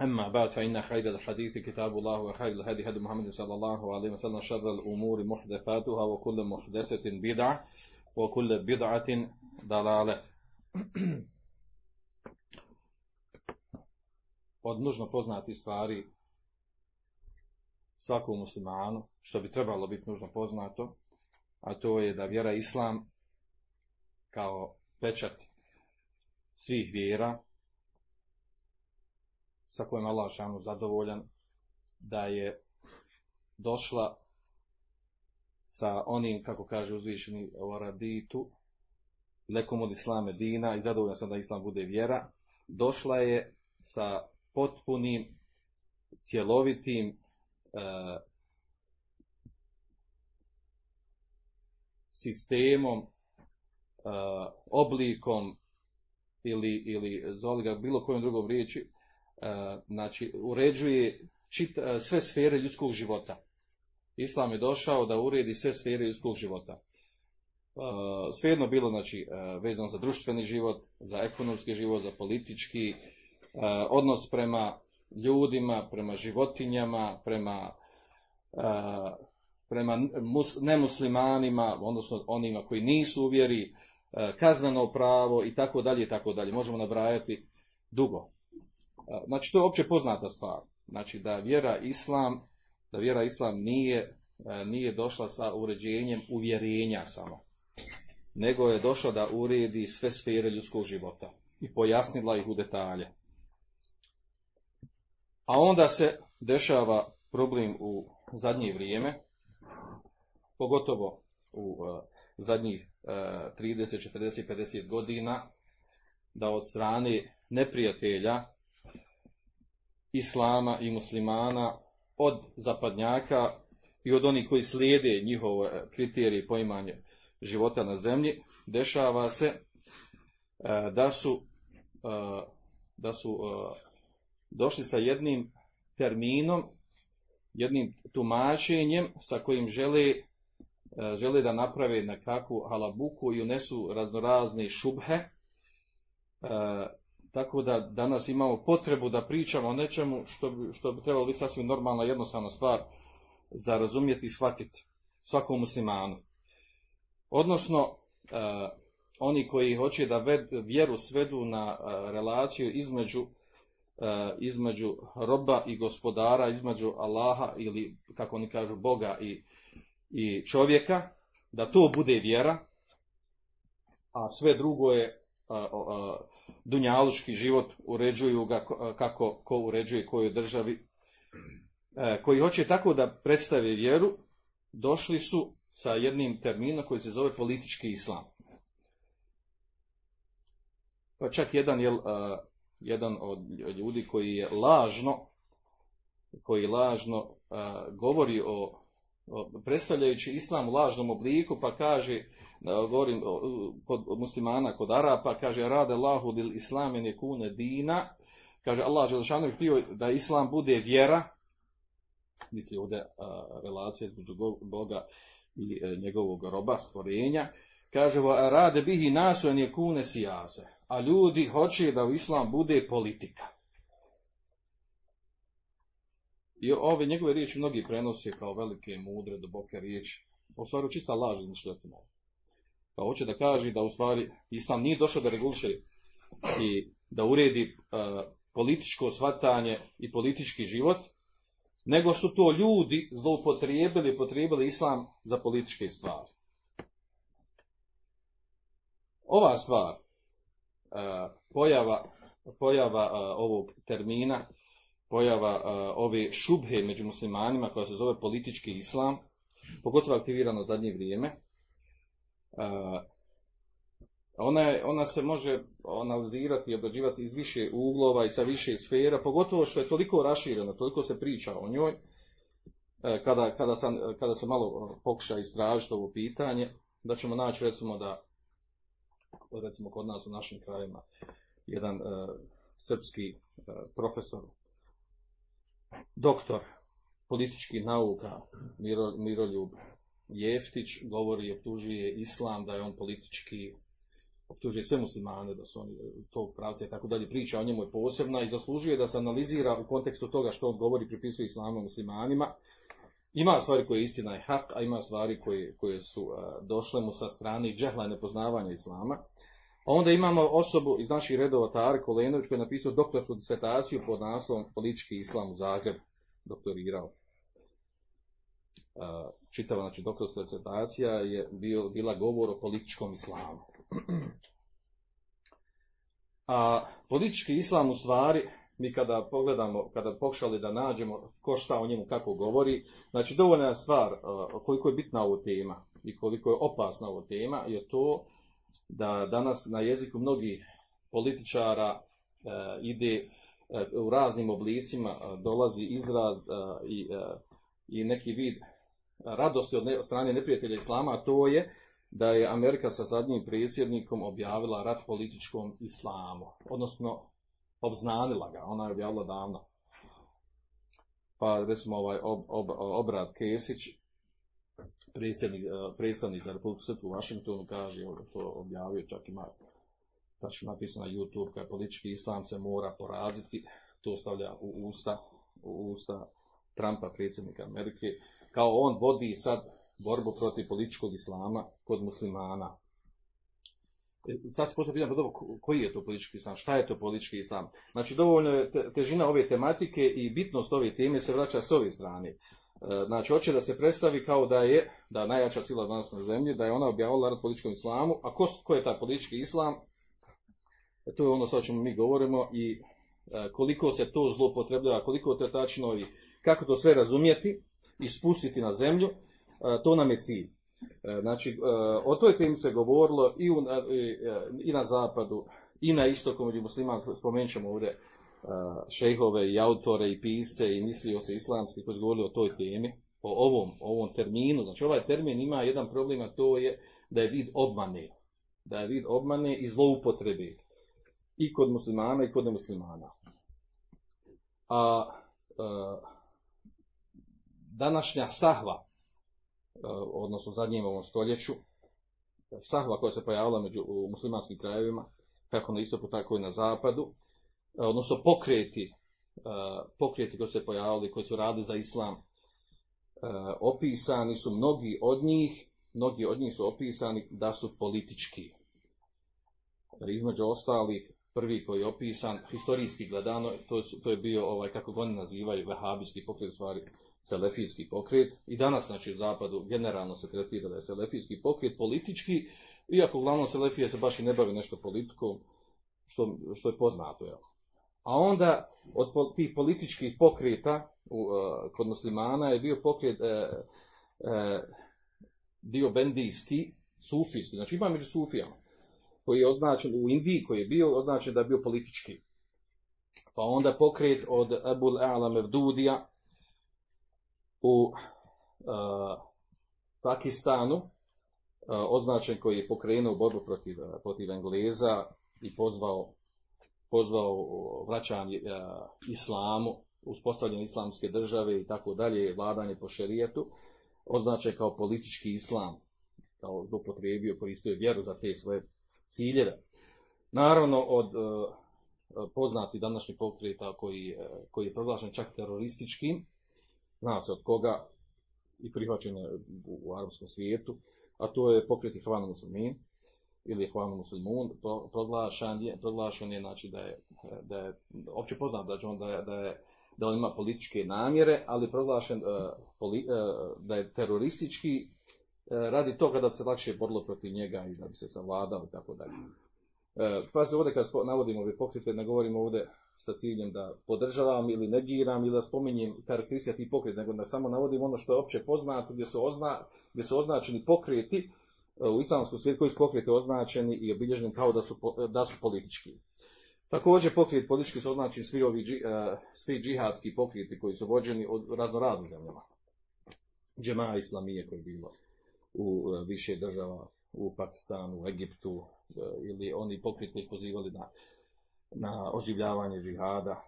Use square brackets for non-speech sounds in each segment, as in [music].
أما بعد فإن خير الحديث كتاب الله وخير الهدي هدي محمد صلى الله عليه وسلم شر الأمور محدثاتها وكل محدثة بدعة وكل بدعة ضلالة od nužno poznati stvari svakom muslimanu, što bi trebalo biti nužno poznato, a to je da vjera Islam kao pečat svih vjera, sa kojim Allah šanu zadovoljan, da je došla sa onim, kako kaže uzvišeni o raditu, lekom od islame dina i zadovoljan sam da islam bude vjera, došla je sa potpunim, cjelovitim e, sistemom, e, oblikom ili, ili zoli ga bilo kojom drugom riječi, znači uređuje čit, e, sve sfere ljudskog života. Islam je došao da uredi sve sfere ljudskog života. Svejedno bilo znači, vezano za društveni život, za ekonomski život, za politički, odnos prema ljudima, prema životinjama, prema, prema nemuslimanima, odnosno onima koji nisu uvjeri, kazneno pravo i tako dalje i tako dalje. Možemo nabrajati dugo. Znači to je opće poznata stvar. Znači da vjera islam, da vjera islam nije, nije došla sa uređenjem uvjerenja samo, nego je došla da uredi sve sfere ljudskog života i pojasnila ih u detalje. A onda se dešava problem u zadnje vrijeme, pogotovo u uh, zadnjih uh, 30, 40, 50 godina, da od strane neprijatelja islama i muslimana, od zapadnjaka i od onih koji slijede njihove kriterije poimanje života na zemlji, dešava se uh, da su, da su došli sa jednim terminom, jednim tumačenjem sa kojim žele, žele da naprave nekakvu halabuku i unesu raznorazne šubhe, e, tako da danas imamo potrebu da pričamo o nečemu što bi, što bi trebalo biti sasvim normalna jednostavna stvar za razumjeti i shvatiti svakom muslimanu. Odnosno, e, oni koji hoće da ved, vjeru svedu na e, relaciju između između roba i gospodara, između Allaha ili, kako oni kažu, Boga i, i čovjeka, da to bude vjera, a sve drugo je a, a, dunjalučki život, uređuju ga kako ko uređuje kojoj državi, a, koji hoće tako da predstave vjeru, došli su sa jednim terminom koji se zove politički islam. Pa čak jedan jel, jedan od ljudi koji je lažno koji lažno govori o, predstavljajući islam u lažnom obliku pa kaže govorim kod muslimana kod Arapa kaže rade Allahu dil islamen je kune dina kaže Allah Želešanović htio da islam bude vjera misli ovdje relacija između Boga i e, njegovog roba stvorenja kaže rade bihi nasu en je kune sijase a ljudi hoće da u islam bude politika. I ove njegove riječi mnogi prenose kao velike, mudre, duboke riječi. U stvari čista laž izmišljotina. Pa hoće da kaže da u stvari islam nije došao da reguliše i da uredi uh, političko svatanje i politički život, nego su to ljudi zloupotrijebili, potrijebili islam za političke stvari. ova stvar, e, pojava, pojava e, ovog termina, pojava e, ove šubhe među muslimanima koja se zove politički islam, pogotovo aktivirano zadnje vrijeme, ona, je, ona se može analizirati i obrađivati iz više uglova i sa više sfera, pogotovo što je toliko rašireno, toliko se priča o njoj, kada, kada, sam, kada se malo pokuša istražiti ovo pitanje, da ćemo naći recimo da recimo kod nas u našim krajima jedan uh, srpski uh, profesor doktor političkih nauka Miro, Miroljub Jeftić govori i optužuje islam da je on politički optužuje sve muslimane da su oni tog pravca i tako dalje priča o njemu je posebna i zaslužuje da se analizira u kontekstu toga što on govori pripisuje islamu muslimanima ima stvari koje je istina i hak, a ima stvari koje, koje su uh, došle mu sa strane džehla i nepoznavanja islama. A onda imamo osobu iz naših redova Tare Kolenović koji je napisao doktorsku disertaciju pod naslovom Politički islam u Zagreb, doktorirao. Čitava, znači, doktorska disertacija je bio, bila govor o političkom islamu. [clears throat] A politički islam u stvari mi kada pogledamo, kada pokušali da nađemo ko šta o njemu kako govori, znači dovoljna je stvar koliko je bitna ovo tema i koliko je opasna ovo tema je to da danas na jeziku mnogih političara uh, ide uh, u raznim oblicima dolazi izraz i, uh, i neki vid radosti od, ne, od strane neprijatelja islama, a to je da je Amerika sa zadnjim predsjednikom objavila rat političkom islamu, odnosno obznanila ga, ona je objavila davno. Pa recimo ovaj ob, ob, obrat Kesić, predsjednik, eh, predstavnik za Republiku Srpsku u Washingtonu kaže, to objavio, čak ima tačno napisano na YouTube, kada politički islam se mora poraziti, to stavlja u usta, u usta Trumpa, predsjednika Amerike, kao on vodi sad borbu protiv političkog islama kod muslimana. E, sad se postavlja pitanje, koji je to politički islam, šta je to politički islam? Znači, dovoljno je težina ove tematike i bitnost ove teme se vraća s ove strane. E, znači, hoće da se predstavi kao da je, da najjača sila danas na zemlji, da je ona objavila rad političkom islamu, a ko, ko je taj politički islam? E, to je ono sa čemu mi govorimo i koliko se to zloupotrebljava, koliko to je tačno i kako to sve razumjeti i spustiti na zemlju, to nam je cilj. E, znači, e, o toj temi se govorilo i, u, i na zapadu, i na istoku među muslimama, spomenut ćemo ovdje e, šejhove i autore i pisce i mislioce islamski koji su govorili o toj temi, o ovom, ovom terminu. Znači, ovaj termin ima jedan problem, a to je da je vid obmane. Da je vid obmane i zloupotrebe. I kod muslimana i kod nemuslimana. A, a današnja sahva, odnosno u zadnjem ovom stoljeću, sahva koja se pojavila među u muslimanskim krajevima, kako na istoku, tako i na zapadu, odnosno pokreti, pokreti koji se pojavili, koji su radili za islam, opisani su mnogi od njih, mnogi od njih su opisani da su politički. Između ostalih, prvi koji je opisan, historijski gledano, to, to je bio, ovaj, kako ga oni nazivaju, vehabijski pokret, u stvari, selefijski pokret i danas znači u zapadu generalno se tretira da je selefijski pokret politički, iako uglavnom selefije se baš i ne bavi nešto politikom, što, što je poznato. Jel? A onda od tih političkih pokreta u, uh, kod muslimana je bio pokret uh, uh, dio bendijski, sufijski, znači ima među sufijama, koji je označen u Indiji, koji je bio označen da je bio politički. Pa onda pokret od Ebul A'la Mevdudija, u uh, Pakistanu, uh, označen koji je pokrenuo borbu protiv, protiv Engleza i pozvao, pozvao vraćanje uh, islamu, uspostavljanje islamske države i tako dalje, vladanje po šerijetu, označen kao politički islam, kao dopotrebio, koristio vjeru za te svoje ciljeve. Naravno, od poznati današnji pokreta koji, koji je proglašen čak terorističkim, zna se od koga i prihvaćene u, arapskom svijetu, a to je pokret Ihvanu Muslimin ili Ihvanu Muslimun, proglašen proglašen je znači da je, da je opće poznat da, on, da, da, je, da on ima političke namjere, ali proglašen uh, poli, uh, da je teroristički radi toga da se lakše borilo protiv njega i da bi se savladao i tako dalje. Pa se ovdje kad navodimo ove pokrete, ne govorimo ovdje sa ciljem da podržavam ili negiram ili da spominjem karakteristike tih pokreta, nego da samo navodim ono što je opće poznato, gdje su, ozna, gdje su označeni pokreti e, u islamskom svijetu koji su pokreti označeni i obilježeni kao da su, da su politički. Također pokret politički su označeni svi ovi e, svi džihadski pokreti koji su vođeni od razno raznih zemljama. Džema Islamije koji je bilo u e, više država, u Pakistanu, u Egiptu, ili oni pokreti pozivali na, na oživljavanje džihada.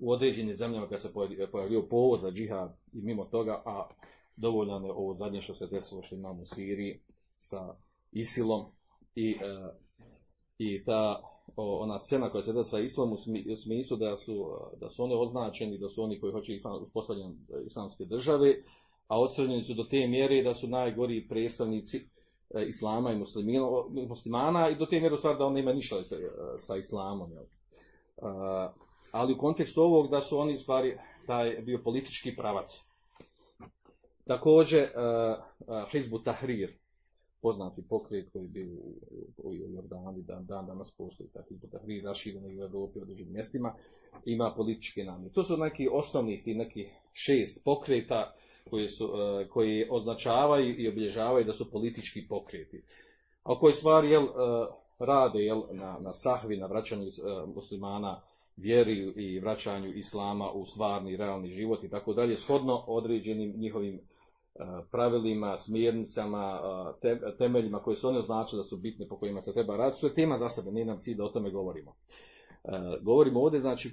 U određenim zemljama kad se pojavi- pojavio povod za džihad i mimo toga, a dovoljno je ovo zadnje što se desilo što imamo u Siriji sa Isilom i, e, i ta ona scena koja se da sa Islom u, smi- u smislu da su, da su oni označeni, da su oni koji hoće uspostavljanje islamske države, a ocrnjeni su do te mjere da su najgori predstavnici islama i muslimina- muslimana i do te mjere u stvari da on nema ništa sa, sa islamom. Jel? A, ali u kontekstu ovog da su oni stvari taj bio politički pravac. Također Hizbu Tahrir, poznati pokret koji bio u, Jordani, dan, dan danas postoji taj Hizbu Tahrir, raširen u Europi u određenim mjestima, ima političke namjere. To su neki osnovnih i neki šest pokreta koji, su, uh, koji označavaju i obilježavaju da su politički pokreti. A koji stvari jel, uh, rade jel, na, na sahvi, na vraćanju uh, muslimana vjeri i vraćanju islama u stvarni, realni život i tako dalje, shodno određenim njihovim pravilima, smjernicama, te, temeljima koje su oni označili da su bitne po kojima se treba raditi, što je tema za sebe, nije nam cilj da o tome govorimo. Govorimo ovdje, znači,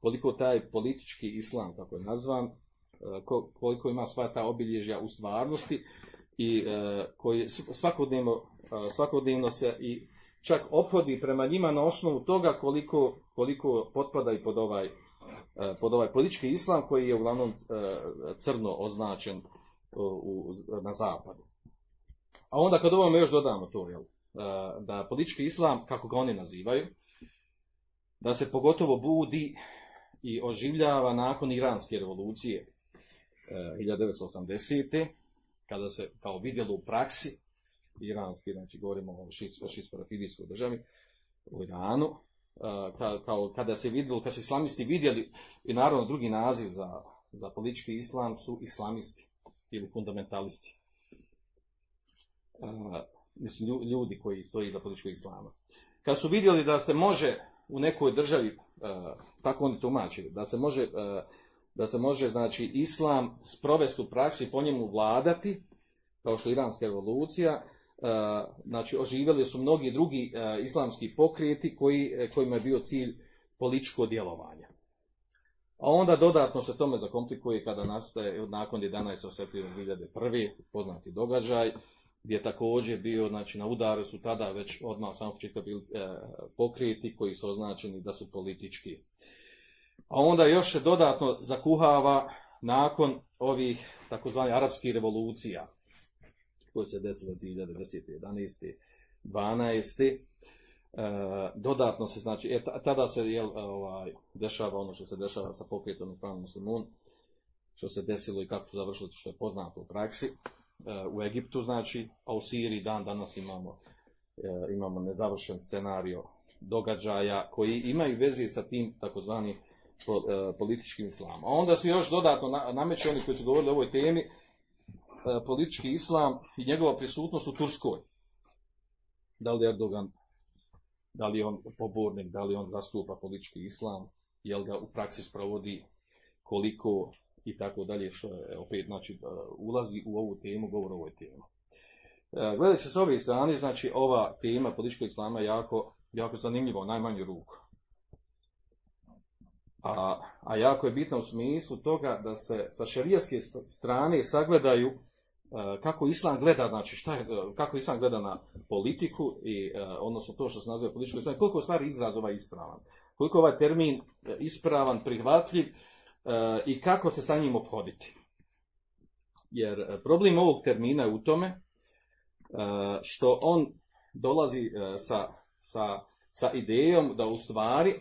koliko taj politički islam, kako je nazvan, koliko ima sva ta obilježja u stvarnosti i e, koji svakodnevno, e, svakodnevno se i čak ophodi prema njima na osnovu toga koliko, koliko potpada i pod ovaj, e, pod ovaj politički islam koji je uglavnom e, crno označen u, na zapadu. A onda kad ovome još dodamo to, jel, e, da politički islam, kako ga oni nazivaju, da se pogotovo budi i oživljava nakon iranske revolucije e, 1980. kada se kao vidjelo u praksi iranski, znači govorimo o šitsko-rafidijskoj državi u Iranu, e, ka, kao kada se vidjelo, kada su islamisti vidjeli i naravno drugi naziv za, za politički islam su islamisti ili fundamentalisti. E, mislim, lju- ljudi koji stoji za političkog islama. Kad su vidjeli da se može u nekoj državi, e, tako oni tumačili, da se može, e, da se može znači islam sprovesti u praksi po njemu vladati, kao što je iranska revolucija, e, znači oživjeli su mnogi drugi e, islamski pokreti koji, e, kojima je bio cilj političko djelovanje. A onda dodatno se tome zakomplikuje kada nastaje nakon 11. septembra 2001. poznati događaj, gdje je također bio, znači na udaru su tada već odmah samo bili e, pokreti koji su označeni da su politički. A onda još se dodatno zakuhava nakon ovih takozvanih arapskih revolucija koje se desile 2010. 11. 12. E, dodatno se znači, e, ta- tada se jel, ovaj, dešava ono što se dešava sa pokretom i pravom muslimun, što se desilo i kako su završili, što je poznato u praksi, e, u Egiptu znači, a u Siriji dan danas imamo, e, imamo nezavršen scenario događaja koji imaju veze sa tim takozvanim političkim islamom. A onda su još dodatno na, nameće oni koji su govorili o ovoj temi, e, politički islam i njegova prisutnost u Turskoj. Da li Erdogan, da li on pobornik, da li on zastupa politički islam, jel ga u praksi sprovodi, koliko i tako dalje, što je opet znači, e, ulazi u ovu temu, govor o ovoj temi. E, Gledajući s ove strane, znači ova tema političkog islama je jako, jako zanimljiva u najmanju ruku. A, a jako je bitno u smislu toga da se sa šerijaske strane sagledaju e, kako islam gleda, znači šta je, e, kako islam gleda na politiku i e, odnosno to što se naziva političko islam, koliko je stvari izraz ovaj ispravan, koliko je ovaj termin ispravan, prihvatljiv i kako se sa njim obhoditi. Jer problem ovog termina je u tome što on dolazi sa, sa, sa idejom da u stvari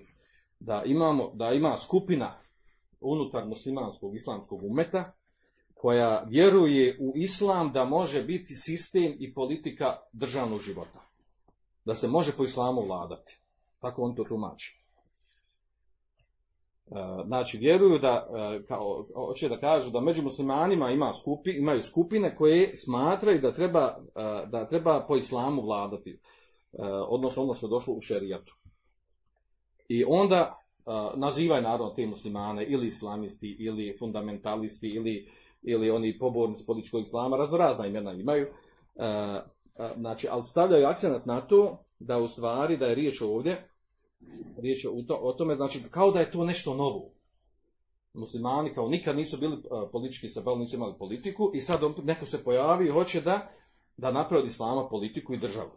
da imamo da ima skupina unutar muslimanskog islamskog umeta koja vjeruje u islam da može biti sistem i politika državnog života. Da se može po islamu vladati. Tako on to tumači. E, znači, vjeruju da, e, kao, hoće da kažu da među muslimanima ima skupi, imaju skupine koje smatraju da treba, e, da treba po islamu vladati. Odnosno ono što je došlo u šerijatu. I onda nazivaju naravno te muslimane ili islamisti, ili fundamentalisti, ili, ili oni pobornici političkog islama, raznorazna imena imaju. Znači, ali stavljaju akcent na to da u stvari da je riječ ovdje riječ to, o tome, znači kao da je to nešto novo. Muslimani kao nikad nisu bili uh, politički se nisu imali politiku i sad neko se pojavi i hoće da, da napravi od islama politiku i državu.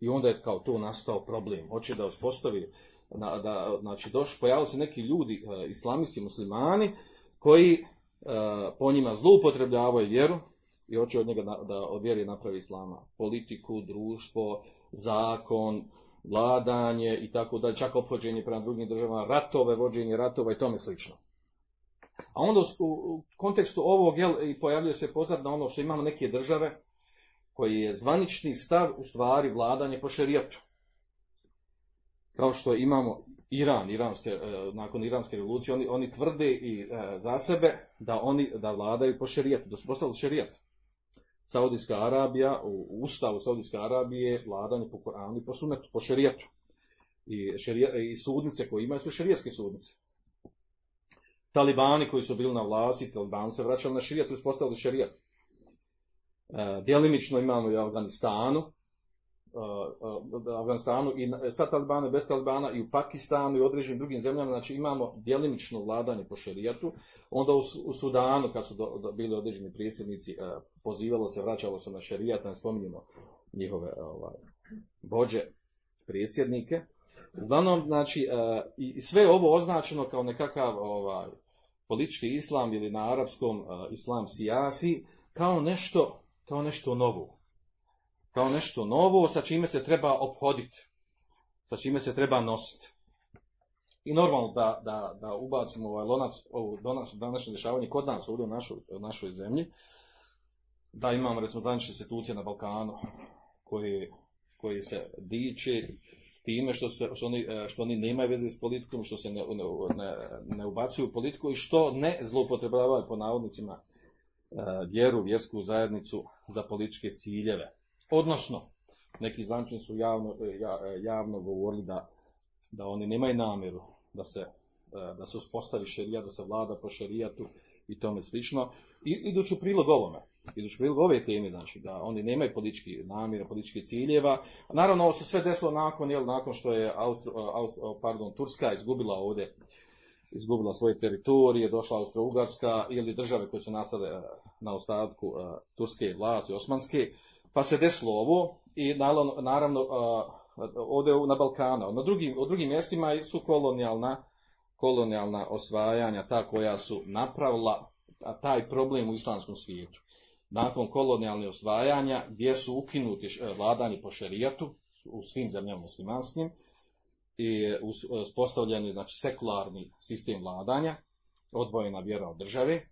I onda je kao to nastao problem. Hoće da uspostavi, na, da, znači doš, pojavili se neki ljudi, uh, islamisti muslimani, koji uh, po njima zloupotrebljavaju vjeru i hoće od njega da, da od vjeri napravi islama. Politiku, društvo, zakon, vladanje i tako dalje, čak ophođenje prema drugim državama, ratove, vođenje ratova i tome slično. A onda u kontekstu ovog jel, i pojavljuje se pozadna ono što imamo neke države koji je zvanični stav u stvari vladanje po šerijatu. Kao što imamo Iran, iranske, e, nakon iranske revolucije, oni, oni tvrde i e, za sebe da oni da vladaju po šerijatu, da su postali šerijat. Saudijska Arabija, u ustavu Saudijske Arabije vladanje po Koranu i po sunetu, po šerijetu. I, I sudnice koje imaju su šerijetske sudnice. Talibani koji su bili na vlasti, talibani se vraćali na šerijet, uspostavili šerijet. E, djelimično imamo i Afganistanu, uh, Afganistanu i sa Talibana bez Talibana i u Pakistanu i određenim drugim zemljama, znači imamo djelimično vladanje po šerijatu. Onda u, Sudanu, kad su do, bili određeni predsjednici, uh, pozivalo se, vraćalo se na šerijat, ne spominjemo njihove ovaj, vođe, predsjednike. Uglavnom, znači, uh, i sve ovo označeno kao nekakav ovaj, politički islam ili na arapskom islam sijasi, kao nešto, kao nešto novo kao nešto novo sa čime se treba obhoditi, sa čime se treba nositi. I normalno da, da, da ubacimo ovaj lonac, ovo današnje dešavanje kod nas ovdje u našoj, našoj zemlji, da imamo recimo zvanične institucije na Balkanu koji, koji se diče time što, se, što, oni, što oni nemaju veze s politikom, što se ne, ne, ne ubacuju u politiku i što ne zloupotrebljavaju po navodnicima e, vjeru, vjersku zajednicu za političke ciljeve. Odnosno, neki zvančani su javno, e, e, javno govorili da, da oni nemaju namjeru da se, e, da se uspostavi šerijat, da se vlada po šerijatu i tome slično. I, iduću prilog ovome, iduću prilog ove teme, znači da oni nemaju politički namjera, političkih ciljeva. Naravno, ovo se sve desilo nakon, jel, nakon što je Austro, Austro, pardon, Turska izgubila ovdje izgubila svoje teritorije, došla Austro-Ugarska ili države koje su nastale na ostatku turske vlasti, osmanske, pa se desilo ovo i naravno ovdje na Balkanu. Na drugim, u drugim mjestima su kolonijalna, kolonijalna osvajanja, ta koja su napravila taj problem u islamskom svijetu. Nakon kolonijalnih osvajanja gdje su ukinuti vladanje po šerijatu u svim zemljama muslimanskim i uspostavljeni znači, sekularni sistem vladanja, odvojena vjera od države,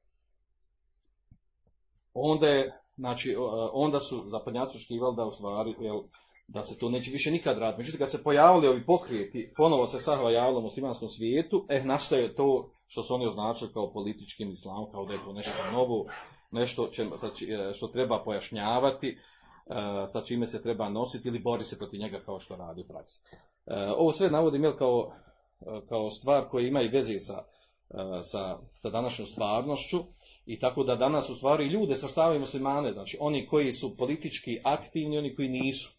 onda je znači onda su zapadnjaci očekivali da u jel, da se to neće više nikad raditi. Međutim, kad se pojavili ovi pokrijeti, ponovo se sahva javilo u muslimanskom svijetu, eh, nastaje to što su oni označili kao političkim islamom, kao da je to nešto novo, nešto e, što treba pojašnjavati, e, sa čime se treba nositi ili bori se protiv njega kao što radi u praksi. E, ovo sve navodim jel, kao, kao stvar koja ima i veze sa, sa, sa današnjom stvarnošću, i tako da danas u stvari ljude sastavaju muslimane, znači oni koji su politički aktivni, oni koji nisu.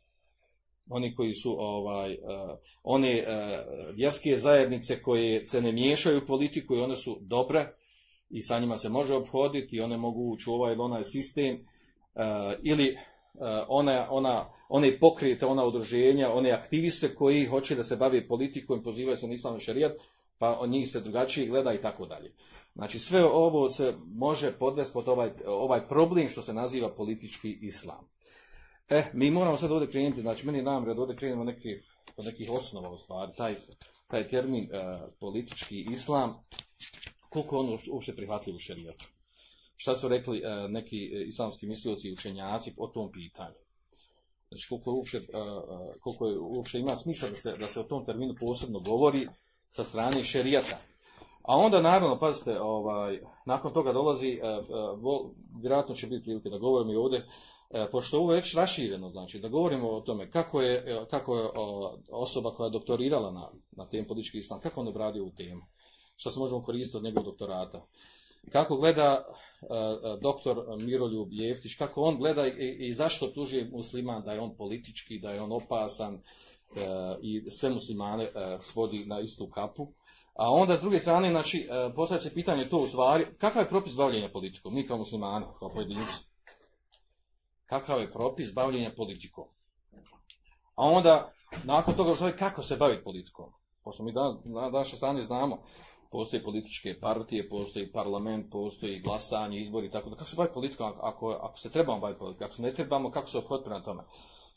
Oni koji su ovaj, uh, one uh, vjerske zajednice koje se ne miješaju u politiku i one su dobre i sa njima se može obhoditi i one mogu ući u ovaj ili onaj sistem uh, ili one, ona, one pokrijete, ona udruženja, one aktiviste koji hoće da se bave politikom i pozivaju se na islamni šarijat, pa njih se drugačije gleda i tako dalje. Znači sve ovo se može podvesti pod ovaj, ovaj problem što se naziva politički islam. E, mi moramo sad ovdje krenuti, znači meni nam da ovdje krenemo neki, od nekih osnova u stvari, taj, taj termin e, politički islam, koliko on uopće prihvatljiv u šerijatu. šta su rekli e, neki islamski mislioci i učenjaci o tom pitanju. Znači koliko, uopće, e, e, koliko je, uopće ima smisla da se, da se o tom terminu posebno govori sa strane šerijata. A onda naravno, pazite, ovaj, nakon toga dolazi, vjerojatno će biti prilike da govorim i ovdje, pošto ovo je već rašireno, znači da govorimo o tome kako je, kako je osoba koja je doktorirala na, na tem politički islam, kako on obradio u temu, što se možemo koristiti od njegovog doktorata kako gleda doktor Miroljub Jeftić, kako on gleda i, i zašto tuži musliman da je on politički, da je on opasan i sve muslimane svodi na istu kapu. A onda s druge strane, znači, postavlja se pitanje to u stvari, kakav je propis bavljenja politikom, mi kao muslimani, kao pojedinci? Kakav je propis bavljenja politikom? A onda, nakon toga, kako se baviti politikom? Pošto mi da, na našoj strani znamo, postoje političke partije, postoji parlament, postoji glasanje, izbori, tako da kako se bavi politikom, ako, ako se trebamo baviti politikom, ako se ne trebamo, kako se obhoditi na tome.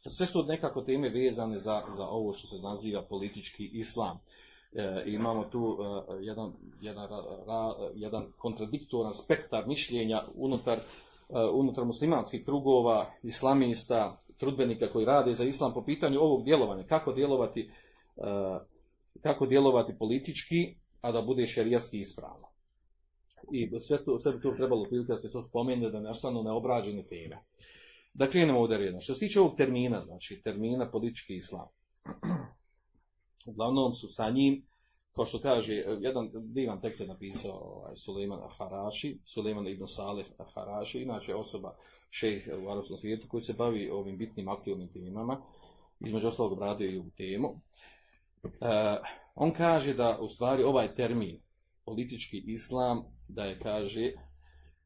Sve su nekako teme vezane za, za ovo što se naziva politički islam. E, imamo tu e, jedan, jedan, jedan kontradiktoran spektar mišljenja unutar, e, unutar muslimanskih krugova, islamista, trudbenika koji rade za islam po pitanju ovog djelovanja, kako djelovati, e, kako djelovati politički a da bude šerijatski ispravno. I sve, to, sve to trebalo prilike da se to spomene, da ne ostanu neobrađene teme. Da krenemo ovdje redno. Što se tiče ovog termina, znači termina politički islam. Uglavnom su sa njim, kao što kaže, jedan divan tekst je napisao ovaj, Suleiman Haraši, Suleiman ibn Salih Haraši, inače osoba šejh u arapskom svijetu koji se bavi ovim bitnim aktivnim temama, između ostalog obradio i u temu. E, on kaže da u stvari ovaj termin politički islam da je kaže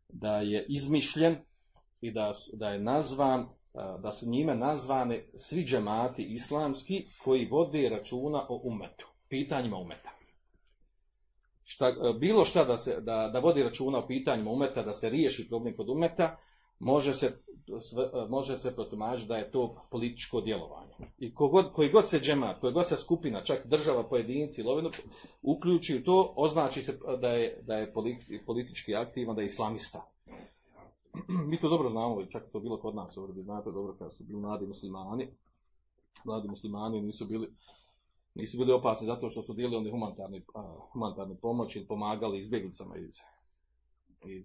da je izmišljen i da, da je nazvan da su njime nazvane svi džemati islamski koji vode računa o umetu, pitanjima umeta. Šta, bilo šta da, se, da, da vodi računa o pitanjima umeta, da se riješi problem kod umeta, može se, može se protumačiti da je to političko djelovanje. I kogod, koji god se džemat, koji god se skupina, čak država, pojedinci, lovinu, uključi u to, označi se da je, da je politički aktivan, da je islamista. [clears throat] Mi to dobro znamo, čak to bilo kod nas, ovdje znate dobro kada su bili mladi muslimani, mladi muslimani nisu bili, nisu bili opasni zato što su dijeli oni humanitarni, humanitarni pomoć i pomagali izbjeglicama iz, iz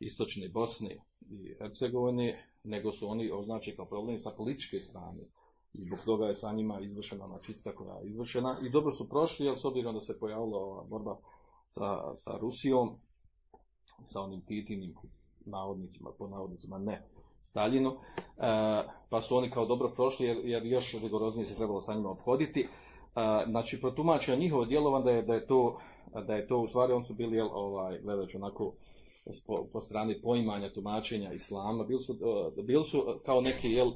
istočne Bosne i Hercegovine, nego su oni označeni kao problem sa političke strane. I zbog toga je sa njima izvršena ona čista koja je izvršena. I dobro su prošli, jer s obzirom da se pojavila ova borba sa, sa Rusijom, sa onim titinim navodnicima, po navodnicima ne, Staljinu, e, pa su oni kao dobro prošli, jer, jer još rigoroznije se trebalo sa njima obhoditi. E, znači, protumačio njihovo djelovanje da je, da je to da je to u stvari, on su bili, jel, ovaj, gledajući onako, po, po strani poimanja, tumačenja islama, bili su, uh, bili su kao neki jel,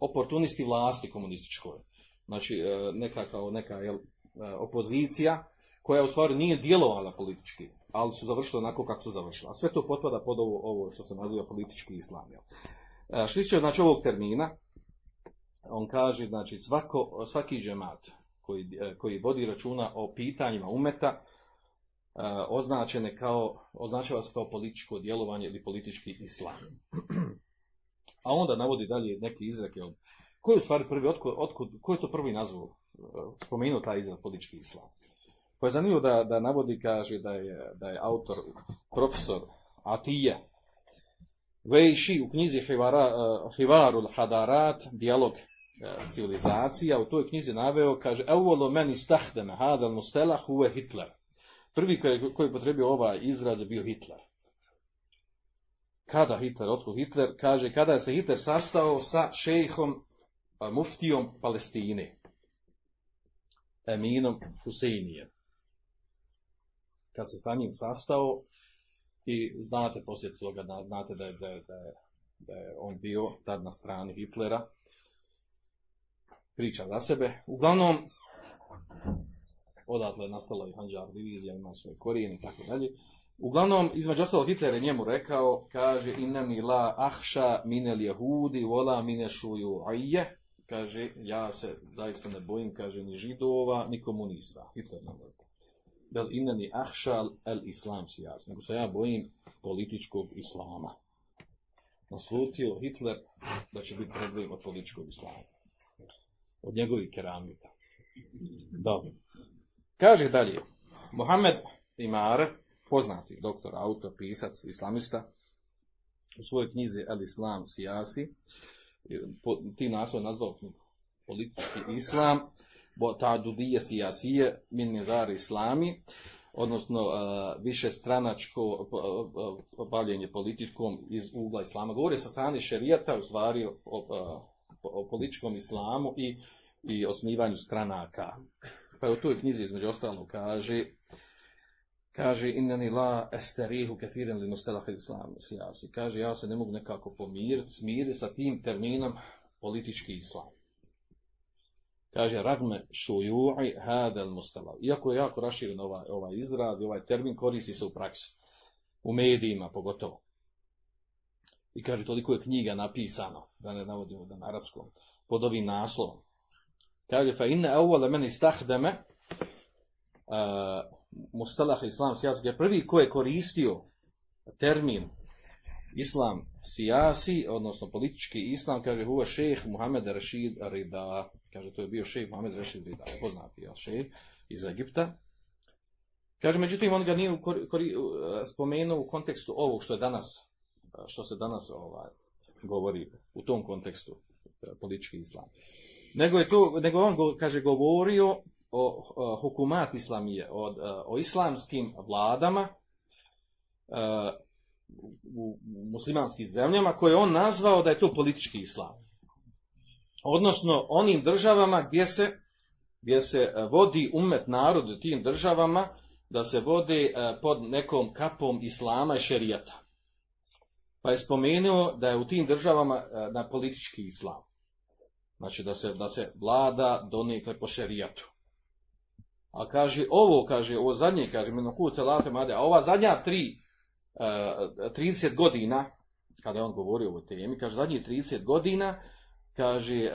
oportunisti vlasti komunističkoj. Znači, neka kao neka jel, opozicija koja u stvari nije djelovala politički, ali su završili onako kako su završili. A sve to potpada pod ovo, ovo što se naziva politički islam. Jel. Što tiče znači, ovog termina, on kaže, znači, svako, svaki džemat koji, koji vodi računa o pitanjima umeta, označene kao, označava se kao političko djelovanje ili politički islam. A onda navodi dalje neke izreke. Ko je u stvari prvi, otkud, otkud, ko je to prvi nazvao, spomenuo taj izraz politički islam? Pa je zanimljivo da, da navodi, kaže da je, da je autor, profesor Atije, Vejši u knjizi Hivara, uh, Hivarul Hadarat, dijalog uh, civilizacija, u toj knjizi naveo, kaže, Euvolo meni stahdeme hadal mustelah uve Hitler. Prvi koji, koji je potrebio ovaj izraz je bio Hitler. Kada Hitler, otkud Hitler? Kaže, kada je se Hitler sastao sa šejhom, muftijom Palestine, Eminom Huseinijem. Kad se sa njim sastao, i znate poslije toga, znate da je, da je, da je, da je on bio tad na strani Hitlera, priča za sebe. Uglavnom, odatle je nastala i Hanđar divizija, ima svoje korijene i tako dalje. Uglavnom, između ostalog, Hitler je njemu rekao, kaže, inami la ahša minel jehudi, vola minešuju ajje, kaže, ja se zaista ne bojim, kaže, ni židova, ni komunista. Hitler nam rekao. Bel ineni ahšal el islam sijas, nego se ja bojim političkog islama. Naslutio Hitler da će biti problem od političkog islama. Od njegovih keramita. Dobro. Kaže dalje, Mohamed Imar, poznati doktor, autor, pisac, islamista, u svojoj knjizi El Islam Sijasi, ti naslov nazvao knjigu politički islam, bo ta dudije sijasije min nizar islami, odnosno uh, više stranačko uh, bavljenje političkom iz ugla islama. Govori sa strane šerijata u stvari o, o, o političkom islamu i, i osnivanju stranaka. Pa u toj knjizi između ostalog kaže kaže innani la esterihu kathiran li islam sijasi. Kaže ja se ne mogu nekako pomiriti, smiriti sa tim terminom politički islam. Kaže ragme šuju'i hadal mustalah. Iako je jako raširen ovaj, ovaj izraz ovaj termin koristi se u praksi. U medijima pogotovo. I kaže toliko je knjiga napisano, da ne navodimo da na arapskom, pod ovim naslovom. Kaže fa inna awwala man istahdama uh, mustalah islam prvi ko je koristio termin islam sijasi, odnosno politički islam, kaže huva šejh Muhammed Rashid Rida, kaže to je bio šejh Muhammed Rashid Rida, poznati ja, šejh iz Egipta. Kaže, međutim, on ga nije kori, spomenuo u kontekstu ovog što je danas, što se danas ovaj, govori u tom kontekstu politički islam. Nego je to, nego on kaže govorio o, o hukumat islamije, o, o islamskim vladama u muslimanskim zemljama koje on nazvao da je to politički islam. Odnosno onim državama gdje se, gdje se vodi umet narod u tim državama da se vodi pod nekom kapom islama i šerijata. Pa je spomenuo da je u tim državama na politički islam. Znači da se, da se vlada donekle po šerijatu. A kaže ovo, kaže, ovo zadnje, kaže, a ova zadnja tri, 30 godina, kada je on govorio o ovoj temi, kaže, zadnjih 30 godina, kaže,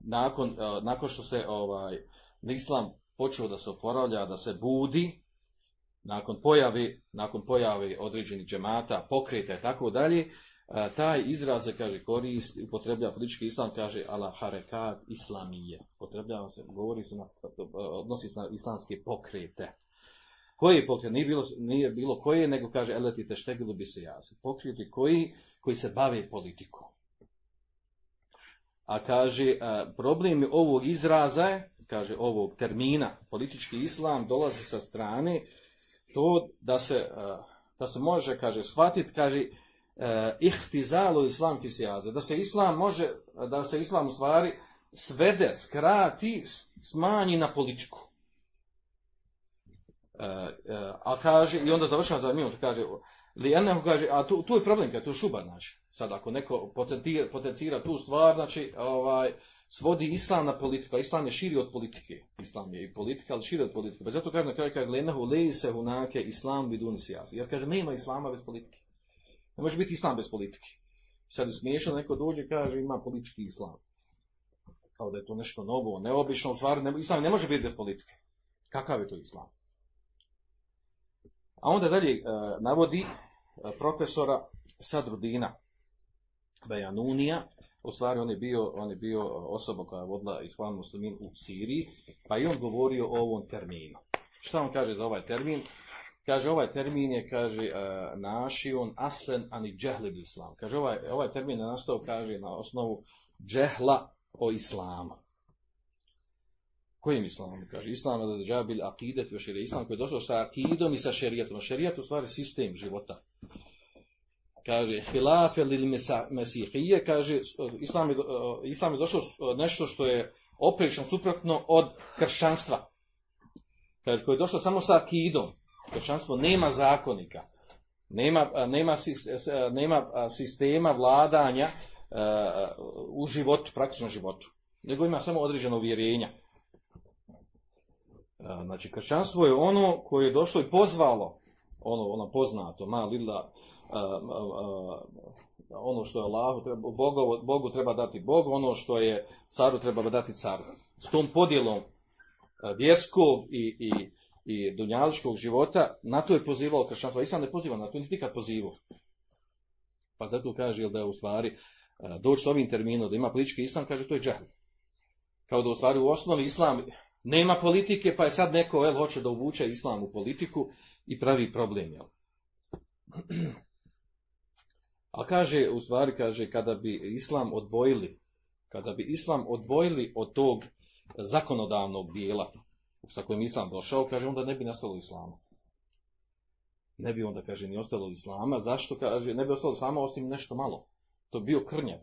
nakon, nakon što se ovaj, islam počeo da se oporavlja, da se budi, nakon pojavi, nakon pojavi određenih džemata, pokreta i tako dalje, taj izraz se kaže korist, upotrebljava politički islam, kaže ala harekat islamije. Upotrebljava se, govori se na, odnosi se na islamske pokrete. Koji pokret? Nije bilo, nije bilo koje, nego kaže eleti te štegilu bi se jasi. Pokreti koji, koji se bave politikom. A kaže, problem ovog izraza kaže ovog termina, politički islam dolazi sa strane to da se, da se može, kaže, shvatiti, kaže, ihtizalu islam fisijaze, da se islam može, da se islam u stvari svede, skrati, smanji na politiku. A kaže, i onda završava za minut, kaže, li kaže, a tu, tu je problem, kaže, tu šuba, znači, sad ako neko potencira tu stvar, znači, ovaj, svodi islam na politiku, islam je širi od politike. Islam je i politika, ali širi od politike. Pa zato kaže na kraju, kaže, lenehu leji se hunake islam bidun sijasi. Jer kaže, nema islama bez politike. Ne može biti islam bez politike. Sad je smiješno, neko dođe kaže ima politički islam. Kao da je to nešto novo, neobično, u ne, islam ne može biti bez politike. Kakav je to islam? A onda dalje e, navodi e, profesora Sadrudina Bejanunija, u stvari on je bio, on je bio osoba koja je vodila Ihvan muslimin u Siriji, pa i on govorio o ovom terminu. Šta on kaže za ovaj termin? Kaže, ovaj termin je, kaže, uh, naši on aslen ani džehli islam. Kaže, ovaj, ovaj termin je nastao, kaže, na osnovu džehla o islamu. Kojim islamom? Kaže, islam da džabil akidet, je islam koji je došao sa akidom i sa šerijatom. Šerijat u stvari sistem života. Kaže, hilafe lil mesihije, kaže, islam je, islam je došao nešto što je oprečno suprotno od kršćanstva. Kaže, koji je došao samo sa akidom. Kršćanstvo nema zakonika, nema, nema, nema sistema vladanja u životu, praktičnom životu, nego ima samo određeno uvjerenja. Znači, kršćanstvo je ono koje je došlo i pozvalo, ono, ono poznato, ma lila, ono što je Allahu, Bogu, Bogu treba dati Bog, ono što je caru treba dati caru. S tom podjelom vjerskog i, i i dunjaličkog života, na to je pozivao kršćanstvo. Islam ne poziva na to, niti nikad pozivao. Pa zato kaže da je u stvari e, doći s ovim terminom, da ima politički islam, kaže to je džahl. Kao da u stvari u osnovi islam nema politike, pa je sad neko el, hoće da uvuče islam u politiku i pravi problem. Jel? [clears throat] A kaže, u stvari kaže, kada bi islam odvojili, kada bi islam odvojili od tog zakonodavnog dijela sa kojim islam došao, kaže, onda ne bi nastalo islama. Ne bi onda, kaže, ni ostalo islama. Zašto, kaže, ne bi ostalo islama osim nešto malo. To bi bio krnjav.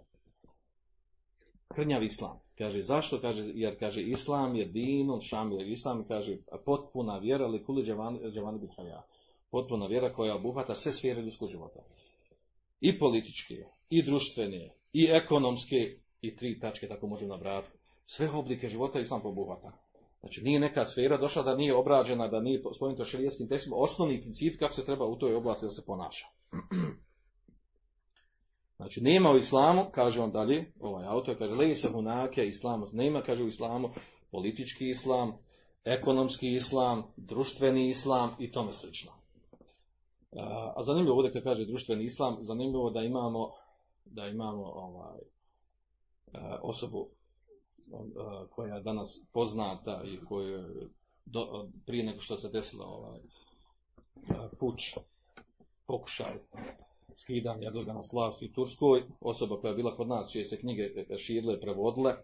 Krnjav islam. Kaže, zašto? Kaže, jer, kaže, islam je din, šamil islam, kaže, potpuna vjera, ali kuli džavani bitavija. Potpuna vjera koja obuhvata sve sfere ljudskog života. I političke, i društvene, i ekonomske, i tri tačke, tako možemo nabrati. Sve oblike života islam obuhvata. Znači nije neka sfera došla da nije obrađena, da nije spomenuto šerijeskim tekstima, osnovni princip kako se treba u toj oblasti da se ponaša. [clears throat] Znači nema u islamu, kaže on dalje, ovaj autor kaže, leji se hunake, islam nema, kaže u islamu, politički islam, ekonomski islam, društveni islam i tome slično. A zanimljivo ovdje kad kaže društveni islam, zanimljivo da imamo da imamo ovaj, osobu koja je danas poznata i koja do, prije nego što se desilo ovaj puč, pokušaj skidanja Erdogana s vlasti u Turskoj, osoba koja je bila kod nas, čije se knjige širile, prevodile,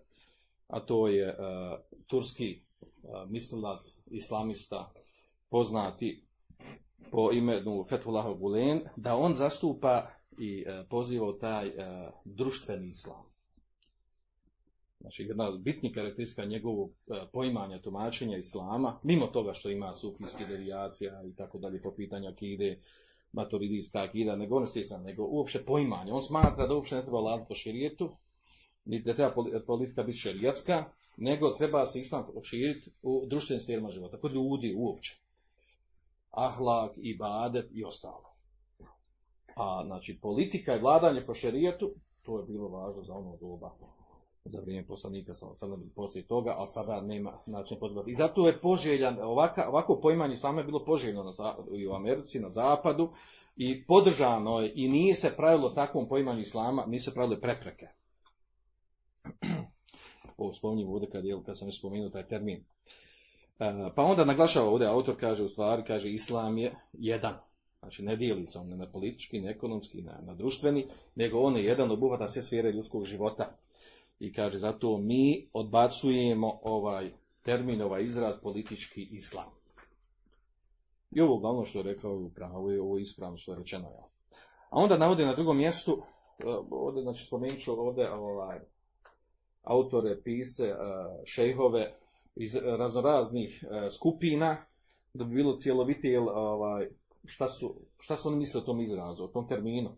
a to je uh, turski uh, mislilac, islamista, poznati po imenu Fethullah Gulen, da on zastupa i uh, poziva taj društveni islam. Znači, jedna bitni karakteristika njegovog poimanja, tumačenja islama, mimo toga što ima sufijski devijacija i tako dalje po pitanju akide, maturidijska akida, nego on stjecan, nego uopće poimanje. On smatra da uopće ne treba vladati po širijetu, niti da treba politika biti šerijatska, nego treba se islam širiti u društvenim sferima života, kod ljudi uopće. Ahlak, ibadet i ostalo. A znači politika i vladanje po šerijetu, to je bilo važno za ono doba za vrijeme poslanika sam sada poslije toga, ali sada nema način pozivati. I zato je poželjan, ovaka, ovako poimanje islama je bilo poželjno na, i u Americi, na zapadu, i podržano je, i nije se pravilo takvom poimanju islama, nisu se pravile prepreke. [clears throat] Ovo spominjem ovdje kad, je, kad sam već spomenuo taj termin. E, pa onda naglašava ovdje, autor kaže u stvari, kaže islam je jedan. Znači ne dijeli se on na politički, ne ekonomski, ne na društveni, nego on je jedan obuhvata sve sfere ljudskog života. I kaže, zato mi odbacujemo ovaj termin, ovaj izraz politički islam. I ovo glavno što je rekao u pravu je ovo ispravno što je rečeno. A onda navode na drugom mjestu, e, ovdje, znači spomenut ću ovdje ovaj, autore, pise, e, šejhove iz raznoraznih e, skupina, da bi bilo cjelovitije ovaj, šta, su, šta su oni misle o tom izrazu, o tom terminu,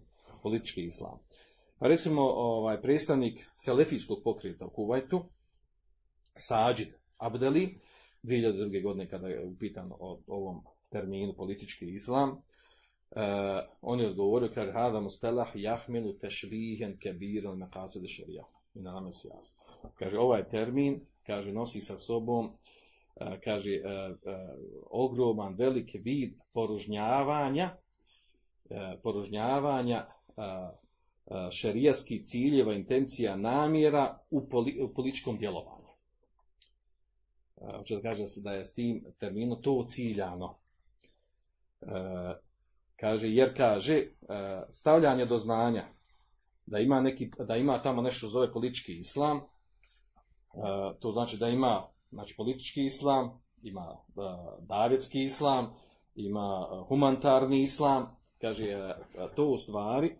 politički islam. Pa recimo ovaj, predstavnik Selefijskog pokreta u Kuvajtu, Sađid Abdeli, 2002. godine kada je upitan o ovom terminu politički islam, uh, on je odgovorio kaže hada mustalah jahmilu tešbihen kebiran maqasid šarija. I na nama se jasno. Kaže ovaj termin kaže nosi sa sobom uh, kaže uh, ogroman velik vid poružnjavanja poružnjavanja šerijatskih ciljeva, intencija, namjera u, poli, u političkom djelovanju. Hoće da kaže da je s tim terminom to ciljano. Kaže, jer kaže, stavljanje do znanja da ima, neki, da ima tamo nešto zove politički islam, to znači da ima znači, politički islam, ima davjetski islam, ima humanitarni islam, kaže, to u stvari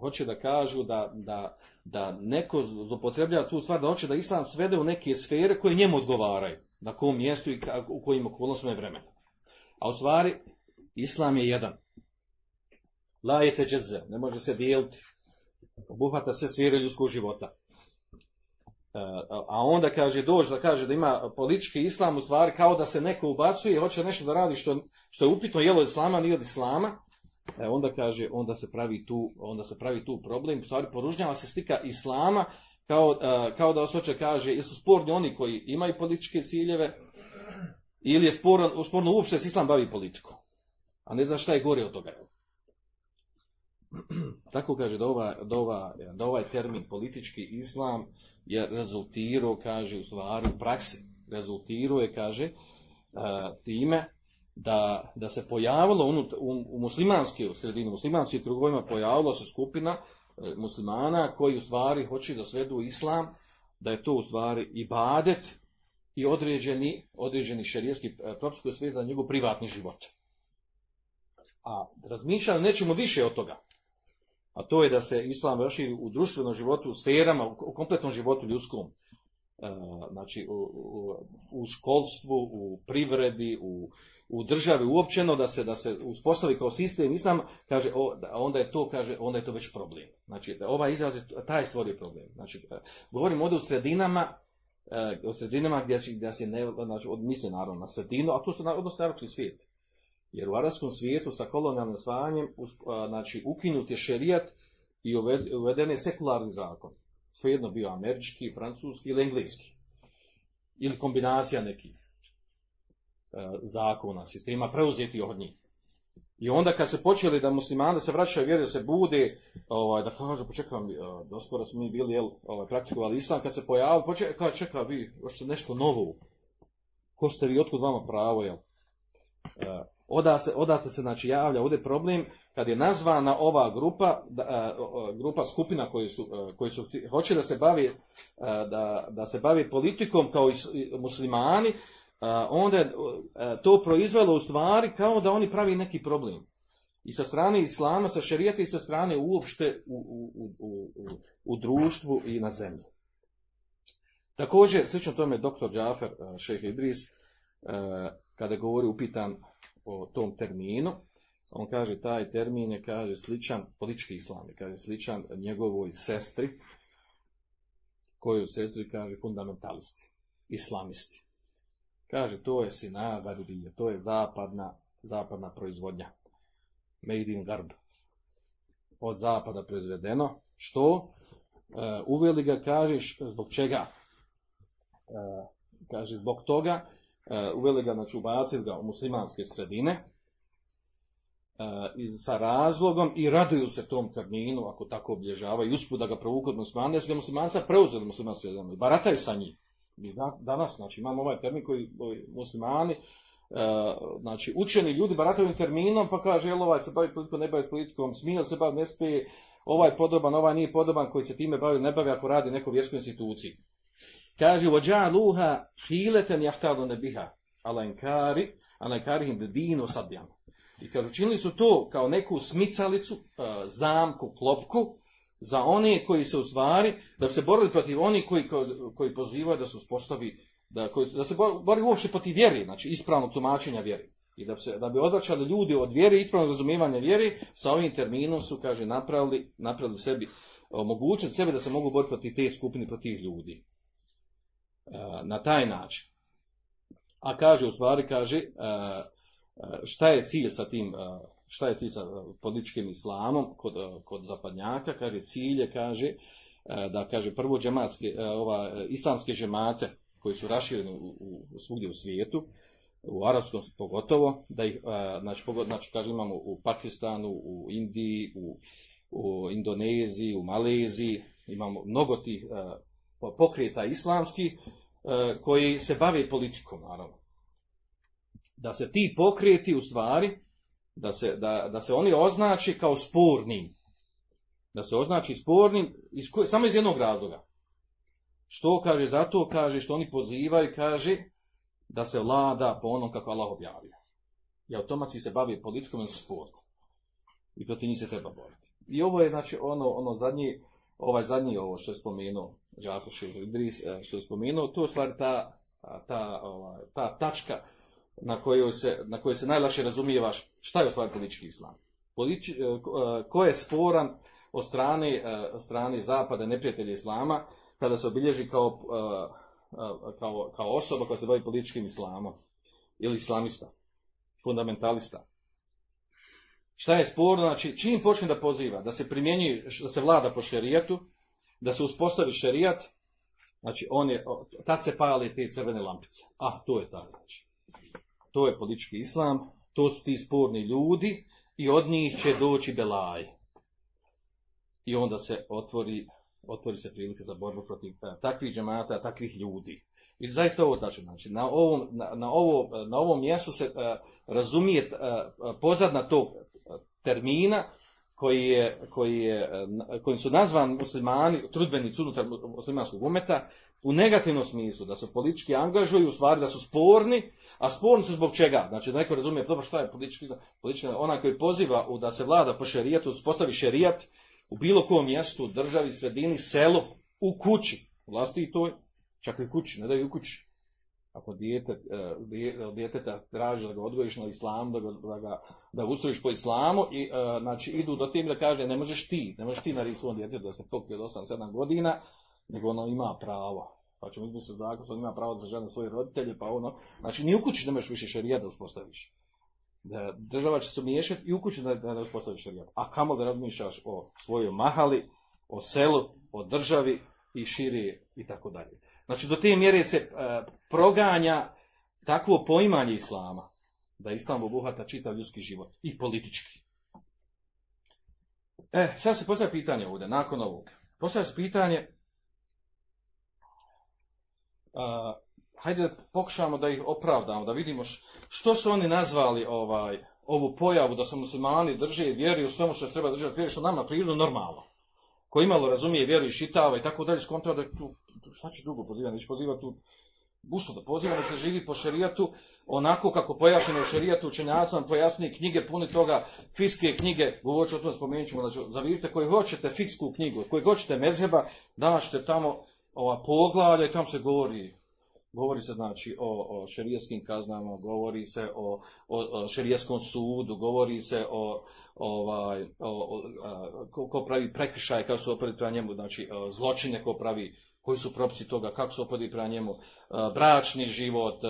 hoće da kažu da, da, da neko zlopotreblja tu stvar, da hoće da islam svede u neke sfere koje njemu odgovaraju, na kom mjestu i u kojim okolnostima je vremena. A u stvari, islam je jedan. La je teđeze, ne može se dijeliti. Obuhvata sve sfere ljudskog života. A onda kaže, dođe da kaže da ima politički islam u stvari kao da se neko ubacuje i hoće nešto da radi što, što je upitno jelo od islama, nije od islama, E onda kaže, onda se pravi tu, onda se pravi tu problem, u stvari poružnjava se stika islama, kao, uh, kao da osoče kaže, jesu sporni oni koji imaju političke ciljeve ili je sporno, sporno uopšte se islam bavi politikom. A ne zna šta je gore od toga. [clears throat] Tako kaže da, ova, da, ova, da ovaj termin politički islam je rezultirao, kaže u stvari u praksi, rezultirao je, kaže, time da, da se pojavilo unut, u, u muslimanske u sredini, muslimanskih krugovima pojavila se skupina e, muslimana koji u stvari hoće da svedu islam, da je to u stvari ibadet i određeni, određeni šerijetski e, propis koji je za njegov privatni život. A razmišljam nećemo više od toga. A to je da se islam vrši u društvenom životu, u sferama, u kompletnom životu ljudskom. E, znači u, u, u školstvu, u privredi, u, u državi uopćeno da se da se uspostavi kao sistem islam, kaže o, onda je to kaže onda je to već problem. Znači ovaj izraz taj stvori problem. Znači e, govorimo ovdje u sredinama u e, sredinama gdje, gdje se ne, znači, misli naravno na sredinu, a to odnosi na arapski svijet. Jer u arapskom svijetu sa kolonijalnim osvajanjem znači, ukinut je šerijat i uveden je sekularni zakon. Svejedno bio američki, francuski ili engleski. Ili kombinacija nekih zakona, sistema preuzeti od njih. I onda kad se počeli da muslimani se vraćaju vjeri, da se bude, ovaj, da kažu, počekam, e, doskoro smo mi bili, jel, ovaj, praktikovali islam, kad se pojavili, počekaj, kaže, čeka, vi, hoćete nešto novo. Ko ste vi, otkud vama pravo, jel? E, Oda se, odate se znači javlja ovdje problem kad je nazvana ova grupa, grupa skupina koji su, koji su hoće da se bavi da, da se bavi politikom kao i muslimani, onda je to proizvelo u stvari kao da oni pravi neki problem. I sa strane islama, sa šerijata i sa strane uopšte u, u, u, u društvu i na zemlji. Također, slično tome doktor Džafer, šejh Idris, kada govori upitan o tom terminu, on kaže taj termin je kaže sličan politički islam, kaže sličan njegovoj sestri, koju sestri kaže fundamentalisti, islamisti. Kaže to je sina Garbije, to je zapadna, zapadna proizvodnja. Made in Garb. Od zapada proizvedeno. Što? E, uveli ga, kažeš, zbog čega? E, kaže, zbog toga Uh, uveli ga, znači ubacili ga u muslimanske sredine uh, sa razlogom i raduju se tom terminu, ako tako obilježavaju, i uspud da ga provuku od jer su ga muslimanca preuzeli muslimanske sredine, barataju sa njim. Mi danas, znači, imamo ovaj termin koji, koji muslimani, uh, znači, učeni ljudi barataju terminom, pa kaže, jel ovaj se bavi politikom, ne bavi politikom, smije se bavi, ne smije, ovaj podoban, ovaj nije podoban, koji se time bavi, ne bavi ako radi neko vjerskoj instituciji. Kaže, وَجَعَلُوهَا حِيلَةً يَحْتَادُونَ بِهَا عَلَى إِنْكَارِ عَلَى إِنْكَارِهِمْ بِدِينُ وَصَدْيَانُ I kaže, učinili su to kao neku smicalicu, zamku, klopku, za one koji se u stvari, da bi se borili protiv onih koji, koji pozivaju da se uspostavi, da, koji, da se bori uopšte protiv vjeri, znači ispravnog tumačenja vjeri. I da bi, se, da bi odvraćali ljudi od vjere, ispravnog razumijevanja vjeri, sa ovim terminom su, kaže, napravili, napravili sebi, omogućiti sebi da se mogu boriti protiv te skupine, protiv ljudi. E, na taj način. A kaže, u stvari kaže, e, e, šta je cilj sa tim, šta je cilj sa političkim islamom kod, kod zapadnjaka, kaže, cilj je, kaže, da kaže prvo džematske, ova, islamske džemate koji su rašireni u, u, svugdje u svijetu, u arapskom pogotovo, da ih, znači, znači kaže, imamo u Pakistanu, u Indiji, u, u Indoneziji, u Maleziji, imamo mnogo tih pokreta islamskih e, koji se bave politikom, naravno. Da se ti pokreti u stvari, da se, da, da se oni označi kao spornim. Da se označi spornim iz koje, samo iz jednog razloga. Što kaže? Zato kaže što oni pozivaju, kaže da se vlada po onom kako Allah objavio. I automatski se bavi politikom i sport. I protiv njih se treba boriti. I ovo je znači ono, ono zadnji, ovaj zadnji ovo što je spomenuo Đakoš Idris e, što je spomenuo, to je stvari ta, ta, ovaj, ta tačka na kojoj se, na kojoj se najlakše razumijeva šta je u stvari politički islam. Politič, e, e, ko je sporan od strane, strane zapada neprijatelja islama kada se obilježi kao, kao, kao osoba koja se bavi političkim islamom ili islamista, fundamentalista. Šta je sporno? Znači, čim počne da poziva, da se primjenjuje, da se vlada po šerijatu, da se uspostavi šerijat, znači on je, tad se pali te crvene lampice. A, to je tako. Znači. To je politički islam, to su ti sporni ljudi i od njih će doći belaj. I onda se otvori, otvori se prilike za borbu protiv eh, takvih džemata, takvih ljudi. I zaista ovo znači, na ovom, na, na ovo, na ovom mjestu se eh, razumije eh, pozadna tog termina koji je, koji je, kojim su nazvani muslimani, trudbenici unutar muslimanskog umeta, u negativnom smislu, da se politički angažuju, u stvari da su sporni, a sporni su zbog čega? Znači, da neko razumije, dobro šta je politički, politički onaj koji poziva u da se vlada po šerijatu, postavi šerijat u bilo kom mjestu, državi, sredini, selu, u kući, vlasti toj, čak i kući, ne da i u kući. Ako dijete, e, djeteta traži da ga odgojiš na islam, da da ga da ustrojiš po islamu, i e, znači idu do tim da kaže ne možeš ti, ne možeš ti narediti svom djetetu da se pokrije od 8-7 godina, nego ono ima pravo. Pa ćemo izmisliti zakon, on ima pravo da žene svoje roditelje, pa ono, znači ni u kući ne možeš više šerijat da uspostaviš. Država će se miješati i u kući da ne uspostaviš šerijat. A kamo da razmišljaš o svojoj mahali, o selu, o državi i širi i tako dalje. Znači do te mjere se e, proganja takvo poimanje islama, da islam obuhvata čitav ljudski život i politički. E, sad se postavlja pitanje ovdje, nakon ovog. Postavlja se pitanje, a, hajde da pokušamo da ih opravdamo, da vidimo što su oni nazvali ovaj, ovu pojavu da su muslimani drže i vjeruju u svemu što se treba držati vjeri, što nama prirodno normalno. Ko imalo razumije vjeru i šitava i tako dalje, skontra da tu, šta će dugo pozivati, neće pozivati tu Bušlo da pozivamo se živi po šerijatu, onako kako pojašnjeno u šerijatu učenjacima pojasni knjige puni toga, fiske knjige, govorit ću o tome spomenut ćemo, znači, zavirite koji hoćete fiksku knjigu, koji hoćete mezheba, daćete tamo ova poglavlja i tamo se govori Govori se znači o, o kaznama, govori se o, o, šerijatskom sudu, govori se o, ovaj, o, o ko, pravi prekršaj, kako su oprediti prema njemu, znači zločine ko pravi, koji su propisi toga, kako su oprediti prema njemu, bračni život,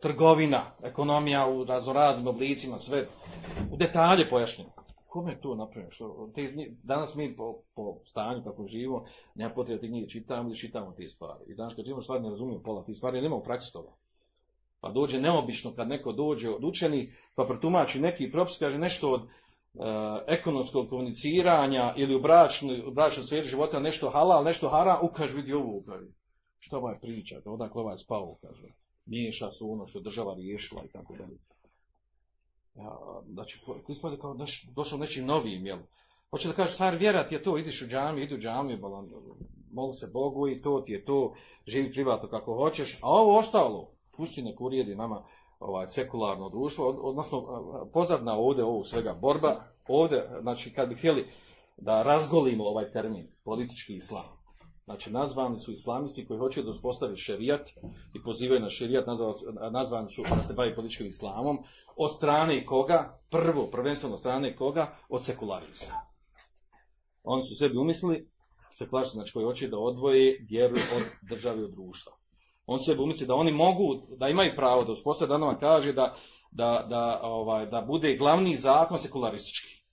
trgovina, ekonomija u raznoraznim oblicima, sve u detalje pojašnjeno. Kome je to napravljeno? Što, te, danas mi po, po stanju kako živimo, nema potrebe te knjige čitamo ili čitamo te stvari. I danas kad živimo stvari ne razumijemo pola tih stvari, nema u praksi toga. Pa dođe neobično kad neko dođe od učeni, pa protumači neki propis, kaže nešto od uh, ekonomskog komuniciranja ili u bračnoj, u bračnoj sferi života nešto halal, nešto haram, ukaže vidi ovo, kaže. Šta ovaj priča, odakle ovaj spao, kaže. Miješa su ono što država riješila i tako dalje. Znači, ispada kao daš, došao nečim novim, jel? Hoće da kaže, stvar vjerat je to, idiš u džami, idu u džami, moli se Bogu i to ti je to, živi privatno kako hoćeš, a ovo ostalo, pusti nek urijedi nama ovaj, sekularno društvo, odnosno pozadna ovdje ovog svega borba, ovdje, znači kad bi htjeli da razgolimo ovaj termin, politički islam, Znači, nazvani su islamisti koji hoće da uspostavi šerijat i pozivaju na šerijat, nazvani su da se bavi političkim islamom, od strane koga? Prvo, prvenstveno od strane koga? Od sekularista. Oni su sebi umislili, sekularisti, znači koji hoće da odvoje vjeru od države od društva. Su sebi umislili da oni mogu, da imaju pravo da uspostavi, da nam kaže da, da, da, ovaj, da bude glavni zakon sekularistički.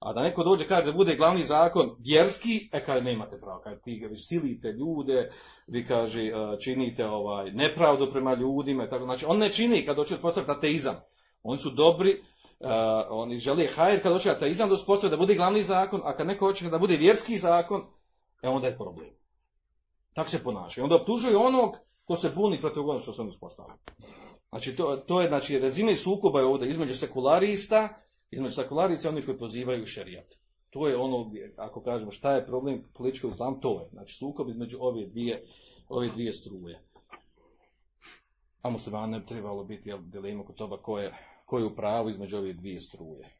A da neko dođe kaže da bude glavni zakon vjerski, e kaže nemate pravo, kaže ti vi silite ljude, vi kaže e, činite ovaj nepravdu prema ljudima tako znači on ne čini kad dođe postaviti ateizam. Oni su dobri, uh, oni žele hajr kad dođe ateizam da uspostavi da bude glavni zakon, a kad neko hoće da bude vjerski zakon, e onda je problem. Tako se ponaša. Onda optužuje onog ko se buni protiv onog što se on uspostavio. Znači to, to je znači rezime sukoba je ovdje između sekularista između sekularice oni koji pozivaju šerijat. To je ono, ako kažemo šta je problem političkog islam, to je. Znači sukob između ove dvije, ove dvije struje. A musliman ne bi trebalo biti jel, dilema kod toga ko je, je u pravu između ove dvije struje.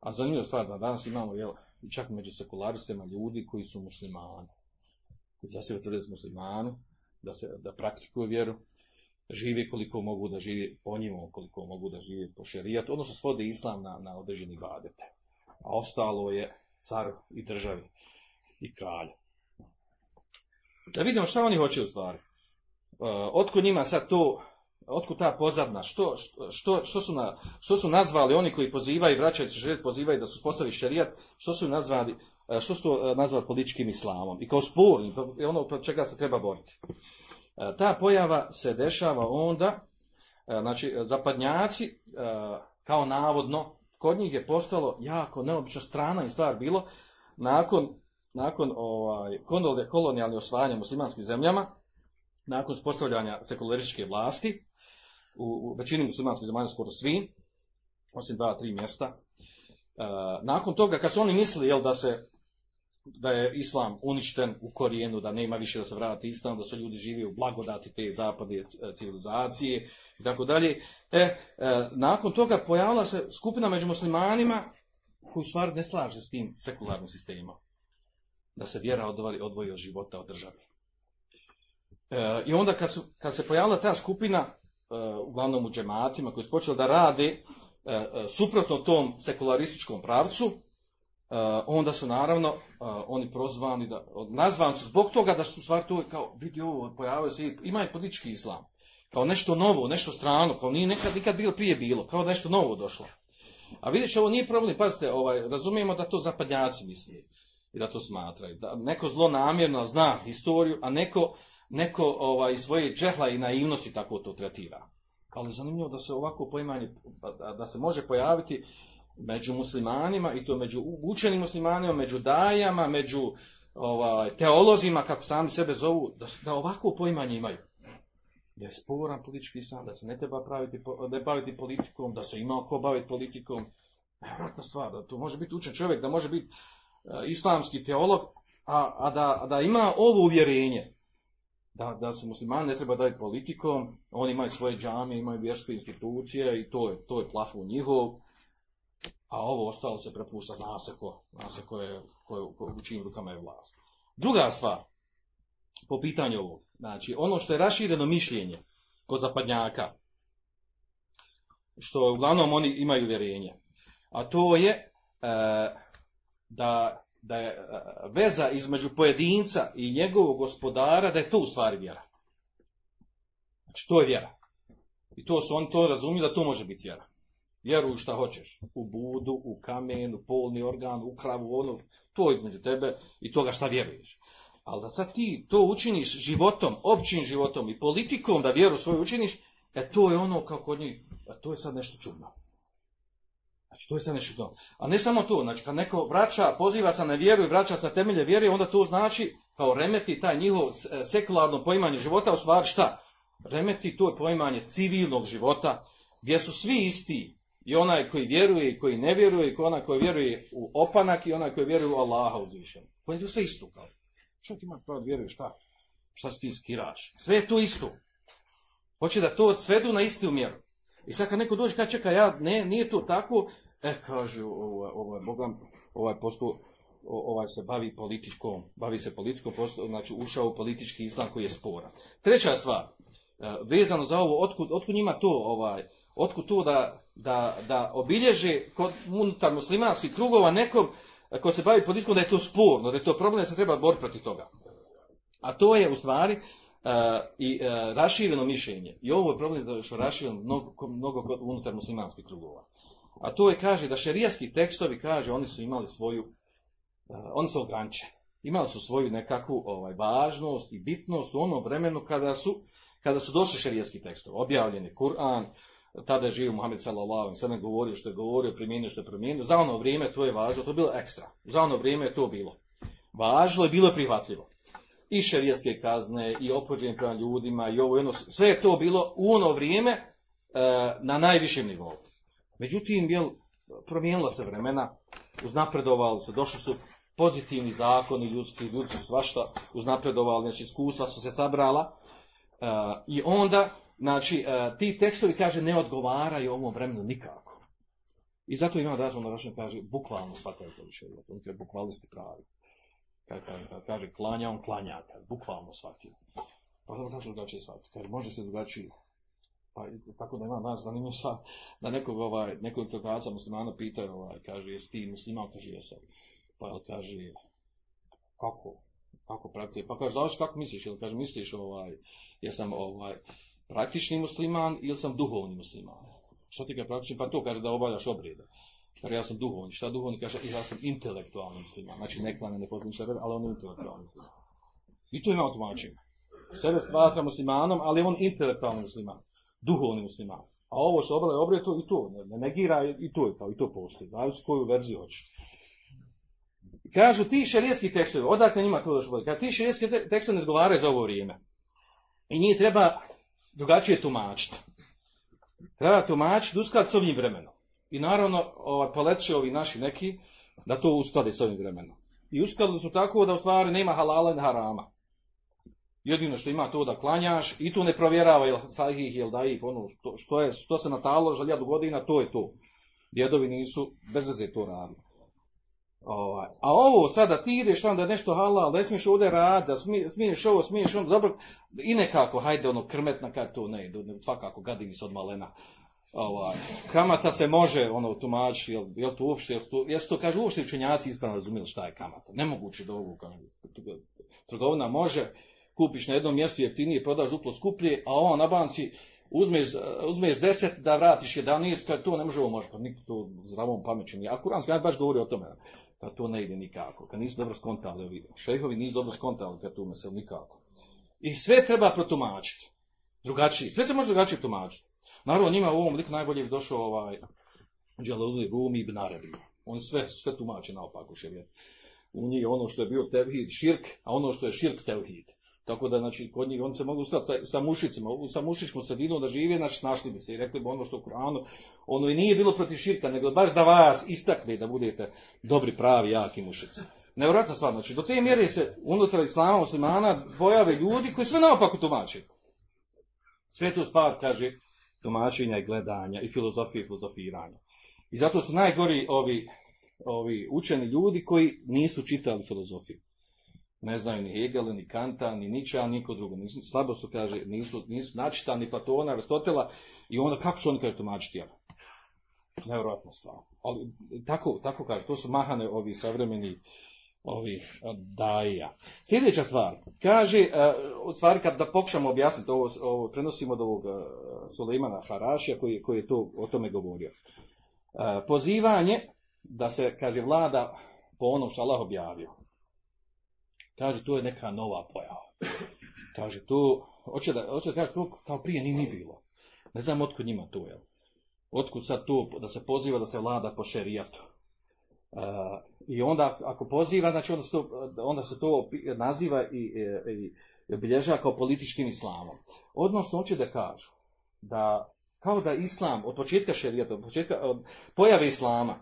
A zanimljiva stvar da danas imamo jel, čak među sekularistima ljudi koji su muslimani. Koji za sebe tvrde muslimani, da, se, da praktikuju vjeru, živi koliko mogu da živi po njima, koliko mogu da živi po šerijatu, odnosno svode islam na, na određeni badete. A ostalo je car i državi i kralj. Da vidimo šta oni hoće u stvari. Uh, otko njima sad to, otko ta pozadna, što, što, što, su na, što su nazvali oni koji pozivaju, vraćaju se željeti, pozivaju da su postavi šerijat, što su nazvali, uh, što su uh, nazvali političkim islamom i kao spornim, ono čega se treba boriti. Ta pojava se dešava onda e, znači, zapadnjaci, e, kao navodno, kod njih je postalo jako neobično strana i stvar bilo, nakon, nakon ovaj, kolonijalnih osvajanja muslimanskim zemljama, nakon uspostavljanja sekularističke vlasti, u, većini muslimanskih zemalja skoro svi, osim dva, tri mjesta, E, nakon toga, kad su oni mislili jel, da se da je islam uništen u korijenu, da nema više da se vrati islam, da su ljudi živi u blagodati te zapadne e, civilizacije i tako dalje. E, e, nakon toga pojavila se skupina među muslimanima koji u stvari ne slaže s tim sekularnim sistemom. Da se vjera odvoji, odvoji od života, od države. E, I onda kad, su, kad se pojavila ta skupina, e, uglavnom u džematima, koji su počeli da rade e, suprotno tom sekularističkom pravcu, onda su naravno e, oni prozvani, da, nazvani su zbog toga da su stvari to kao, vidi ovo, pojavio se, ima i politički islam. Kao nešto novo, nešto strano, kao nije nekad, nikad bilo prije bilo, kao nešto novo došlo. A vidiš, ovo nije problem, pazite, ovaj, razumijemo da to zapadnjaci misli i da to smatraju. Da neko zlo namjerno zna historiju, a neko, neko ovaj, svoje džehla i naivnosti tako to tretira. Ali zanimljivo da se ovako poimanje, da, da se može pojaviti među muslimanima i to među učenim muslimanima, među dajama, među ovaj, teolozima, kako sami sebe zovu, da, da ovako poimanje imaju. Da je sporan politički islam, da se ne treba praviti, ne baviti politikom, da se ima ko baviti politikom. Nevratna stvar, da to može biti učen čovjek, da može biti e, islamski teolog, a, a, da, da ima ovo uvjerenje, da, da se muslimani ne treba baviti politikom, oni imaju svoje džamije, imaju vjerske institucije i to je, to je njihov, a ovo ostalo se prepušta, zna se ko, zna se ko je, ko je, u čijim rukama je vlast. Druga stvar, po pitanju ovog, znači ono što je rašireno mišljenje kod zapadnjaka, što uglavnom oni imaju uvjerenje, a to je e, da, da je e, veza između pojedinca i njegovog gospodara, da je to u stvari vjera. Znači to je vjera. I to su oni to razumiju da to može biti vjera. Vjeruj šta hoćeš. U budu, u kamen, u polni organ, u kravu, ono, to je između tebe i toga šta vjeruješ. Ali da sad ti to učiniš životom, općim životom i politikom da vjeru svoju učiniš, e to je ono kao kod njih, a to je sad nešto čudno. Znači to je sad nešto čudno. A ne samo to, znači kad neko vraća, poziva se na vjeru i vraća se temelje vjere, onda to znači kao remeti taj njihov e, sekularno poimanje života, u stvari šta? Remeti to poimanje civilnog života, gdje su svi isti, i onaj koji vjeruje i koji ne vjeruje, i onaj koji vjeruje u opanak i onaj koji vjeruje u Allaha uzvišen. Koji je sve isto kao. Čovjek ima pravo vjeruje šta? Šta si ti skiraš? Sve je to isto. Hoće da to svedu na istu mjeru. I sad kad neko dođe, kad čeka, ja, ne, nije to tako, e, kaže, ovaj, ovaj, Bogam, ovaj posto, ovaj se bavi političkom, bavi se političkom, posto, znači ušao u politički islam koji je sporan. Treća stvar, e, vezano za ovo, otkud, otkud njima to, ovaj, otkud to da, da, da obilježe kod unutar muslimanskih krugova nekom ko se bavi politikom da je to sporno, da je to problem da se treba boriti protiv toga. A to je u stvari uh, i uh, rašireno mišljenje. I ovo je problem da je rašireno mnogo, mnogo kod unutar muslimanskih krugova. A to je, kaže, da šerijski tekstovi, kaže, oni su imali svoju, uh, oni su ograničeni. Imali su svoju nekakvu ovaj, važnost i bitnost u onom vremenu kada su, kada su došli šerijski tekstovi. Objavljeni Kur'an, tada je živio Muhammed sallallahu alejhi govorio što je govorio, primijenio što je primijenio. Za ono vrijeme to je važno, to je bilo ekstra. Za ono vrijeme je to bilo. Važno je bilo prihvatljivo. I šerijatske kazne, i opođenje prema ljudima, i ovo ono, sve je to bilo u ono vrijeme e, na najvišem nivou. Međutim, jel, promijenila se vremena, uznapredovali su, došli su pozitivni zakoni ljudski, ljudi su svašta uznapredovali, znači iskustva su se sabrala, e, i onda Znači, uh, ti tekstovi, kaže, ne odgovaraju ovom vremenu nikako. I zato ima razvoj na kaže, bukvalno shvataju to više, on je bukvalisti pravi. Kaže, kaže, kaže, klanja, on klanja, kaže, bukvalno shvatio. Pa dobro, kaže, drugačije shvatio. Kaže, može se drugačije. Pa tako da ima nas zanimljivo sa, da nekog, ovaj, nekog trgovaca muslimana pitaju, ovaj, kaže, jesi ti musliman, kaže, jesam. Pa kaže, kako? Kako praktikuje? Pa kaže, znaš kako misliš? Ili kaže, misliš, ovaj, jesam, ovaj, praktični musliman ili sam duhovni musliman. Što ti kaže praktični? Pa to kaže da obavljaš obrede. Kaže ja sam duhovni. Šta duhovni? Kaže ja sam intelektualni musliman. Znači ne klane, ne poznajem sebe, ali on je intelektualni musliman. I to ima tumačenje. Sebe smatra muslimanom, ali on intelektualni musliman. duhovni musliman. A ovo se obale obre to i to, ne, ne negira i to je kao i to postoji. Zavisi koju verziju hoćeš. Kažu ti šerijetski tekstovi, odakle njima to došlo? Kažu ti šerijetski te- tekstovi ne odgovaraju za ovo vrijeme. I njih treba drugačije tumačiti. Treba tumačiti uskladiti s ovim vremenom. I naravno, ovaj, poleće ovi naši neki da to usklade s ovim vremenom. I uskladili su tako da u stvari nema halala ni harama. Jedino što ima to da klanjaš i tu ne provjerava jel sahih, jel daif, ono što, što, je, što se natalo za godina, to je to. Djedovi nisu bez veze to radili. Ovaj, A ovo sada ti ideš tamo da je nešto halal, ne smiješ ovdje smije- smiješ ovo, smiješ ono, dobro, i nekako, hajde ono krmetna kad to ne ne, svakako gadini se od malena. Ovaj, kamata se može ono tumači, jel, jel to uopšte, jel to, jel to kažu uopšte učenjaci ispravno razumjeli šta je kamata. Nemoguće da kažu. Trgovina može, kupiš na jednom mjestu jeftinije, prodaš duplo skuplje, a on na banci uzmeš, uzmeš 10 da vratiš 11, kad to ne može ovo može, pa niko to zdravom pameću nije. A kuranski baš govori o tome, kad to ne ide nikako, kad nisu dobro skontali ovi šejhovi, nisu dobro skontali kad tu mesel nikako. I sve treba protumačiti. Drugačije, sve se može drugačije tumačiti. Naravno, njima u ovom liku najbolje bi došao ovaj Džalali Rumi ibn Arabi. On sve, sve tumači naopako šerijet. U njih je ono što je bio tevhid širk, a ono što je širk tevhid. Tako da, znači, kod njih, oni se mogu stati sa, sa mušicima, sa mušičkom sredinom da žive, znači, našli bi se i rekli bi ono što u Kuranu, ono i nije bilo protiv širka, nego baš da vas istakne da budete dobri, pravi, jaki mušici. Nevjerojatna stvar, znači, do te mjere se unutar islama muslimana pojave ljudi koji sve naopako tumače. Sve tu stvar, kaže, tumačenja i gledanja i filozofije i filozofiranja. I zato su najgori ovi, ovi učeni ljudi koji nisu čitali filozofiju. Ne znaju ni Hegela, ni Kanta, ni Niča, niko drugo. Nisu, slabo su, kaže, nisu, nisu načitani ni Platona, Aristotela i onda kako će oni, kaže, tumačiti jel? Nevjerojatna stvar. Ali tako, tako kaže, to su mahane ovi savremeni ovi a, daija. Sljedeća stvar, kaže, u stvari kad da pokušamo objasniti ovo, ovo prenosimo od ovog Sulejmana Harašija koji, koji je to, o tome govorio. Pozivanje da se, kaže, vlada po onom što Allah objavio. Kaže, to je neka nova pojava. Kaže, to, hoće da, hoće da kaže, to kao prije nije ni bilo. Ne znam otkud njima to, jel? Otkud sad to, da se poziva da se vlada po šerijatu. Uh, I onda, ako poziva, znači onda se to, onda se to naziva i, i, i obilježava kao političkim islamom. Odnosno, hoće da kažu da kao da islam od početka šerijata, od početka od pojave islama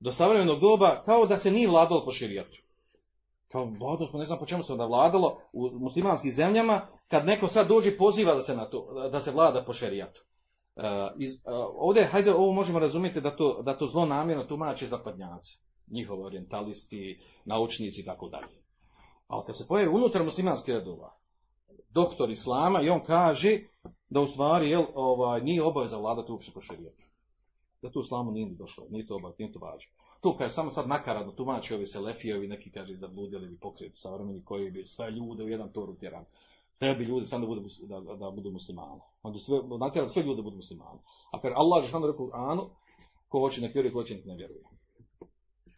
do savremenog doba, kao da se nije vladalo po šerijatu. Kao, odnosno, ne znam po čemu se onda vladalo u muslimanskim zemljama, kad neko sad dođe poziva da se, na to, da se vlada po šerijatu. Uh, iz, uh, ovdje, hajde, ovo možemo razumjeti da to, da to zlo namjerno tumače zapadnjaci, njihovi orientalisti, naučnici i tako dalje. Ali kad se pojavi unutar muslimanskih redova, doktor islama i on kaže da u stvari jel, ovaj, nije obaveza vladati uopće po šerijetu. Da tu islamu nije ni došlo, nije to obaveza, nije to važno. Tu kaže samo sad nakaradno tumači ovi selefijevi, neki kaže zabludjeli bi pokreti savremeni koji bi sve ljude u jedan tor utjeran. Sve bi ljudi samo da budu, da, da, budu muslimani. Onda sve, natjerali sve ljude da budu muslimani. A kaže Allah je rekao u Anu, ko hoće nek vjeruje, ko hoće nek ne vjeruje.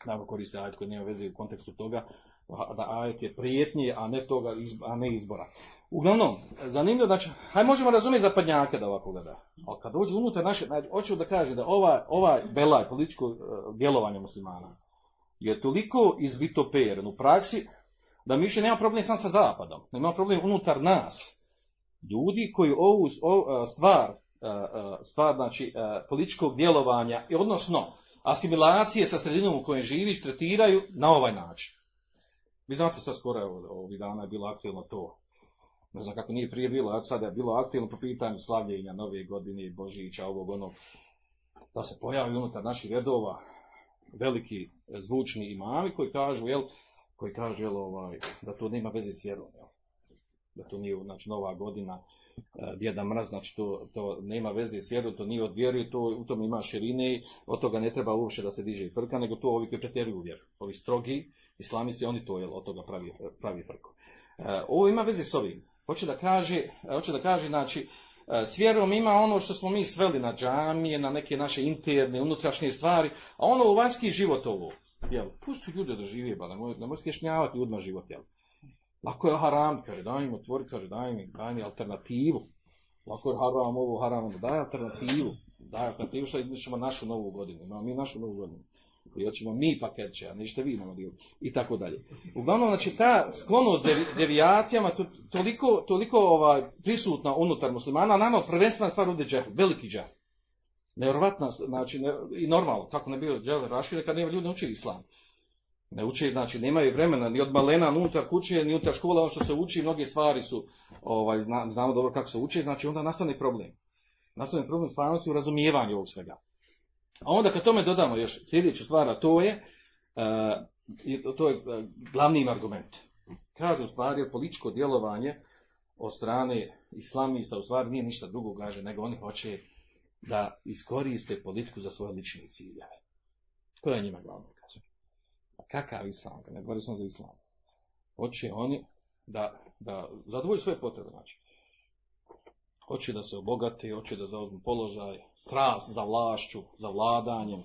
Naravno koriste ajet koji nema veze u kontekstu toga, da ajet je prijetnije, a ne toga, a ne izbora. Uglavnom, zanimljivo, znači, haj možemo razumjeti zapadnjake da ovako gleda. Ali kad dođe unutar naše, znači, hoću da kaže da ovaj, ovaj belaj, političko uh, djelovanje muslimana, je toliko izvitoperen u praksi, da mi više nema problem sam sa zapadom, nema problem unutar nas. Ljudi koji ovu, ovu stvar, stvar znači, političkog djelovanja, odnosno asimilacije sa sredinom u kojoj živiš, tretiraju na ovaj način. Vi znate sad skoro, ovih dana je bilo aktivno to, ne znam kako nije prije bilo, a sada je bilo aktivno po pitanju slavljenja nove godine, Božića, ovog onog, da se pojavi unutar naših redova veliki zvučni imami koji kažu, jel, koji kažu, jel, ovaj, da to nema veze s vjerom, jel, da to nije, znači, nova godina, djeda mraz, znači to, to nema veze s vjerom, to nije od vjeru, to u tom ima širine, od toga ne treba uopće da se diže i frka, nego to ovi koji pretjeruju vjeru, ovi strogi islamisti, oni to, jel, od toga pravi, pravi frku. Ovo ima veze s ovim. Hoće da kaže, hoće da kaže, znači, s vjerom ima ono što smo mi sveli na džamije, na neke naše interne, unutrašnje stvari, a ono u vanjski život ovo, jel, pusti ljude da žive, ba, nemoj, nemoj skješnjavati ljudima život, jel. Lako je haram, kaže, daj im otvori, kaže, daj mi, daj mi alternativu. Lako je haram ovo, haram ono. Daj alternativu. Daj alternativu što izmišljamo našu novu godinu. Imamo mi našu novu godinu. I hoćemo mi paketće, a nećete vi dio. I tako dalje. Uglavnom, znači, ta sklonost devi- devijacijama to, toliko, toliko ovaj, prisutna unutar muslimana, a nama prvenstvena stvar ovdje džehel, veliki džehel. Nevjerovatna, znači, ne, i normalno, kako ne bio džehel rašire kad nema ljudi ne uči islam. Ne uči, znači, nemaju vremena ni od malena, ni unutar kuće, ni unutar škola, ono što se uči, mnoge stvari su, ovaj, zna- znamo dobro kako se uči, znači onda nastane problem. Nastane problem stvarnosti u razumijevanju ovog svega. A onda kad tome dodamo još sljedeću stvar, a to je, i to je e, glavni argument. Kažu u stvari političko djelovanje od strane islamista u stvari nije ništa drugo, kaže, nego oni hoće da iskoriste politiku za svoje lične ciljeve. To je njima glavno, kaže. A kakav islam? Ne govori sam za islam. Hoće oni da, da zadovolju svoje potrebe, znači. Hoće da se obogati, hoće da zauzmu položaj, strast za vlašću, za vladanjem,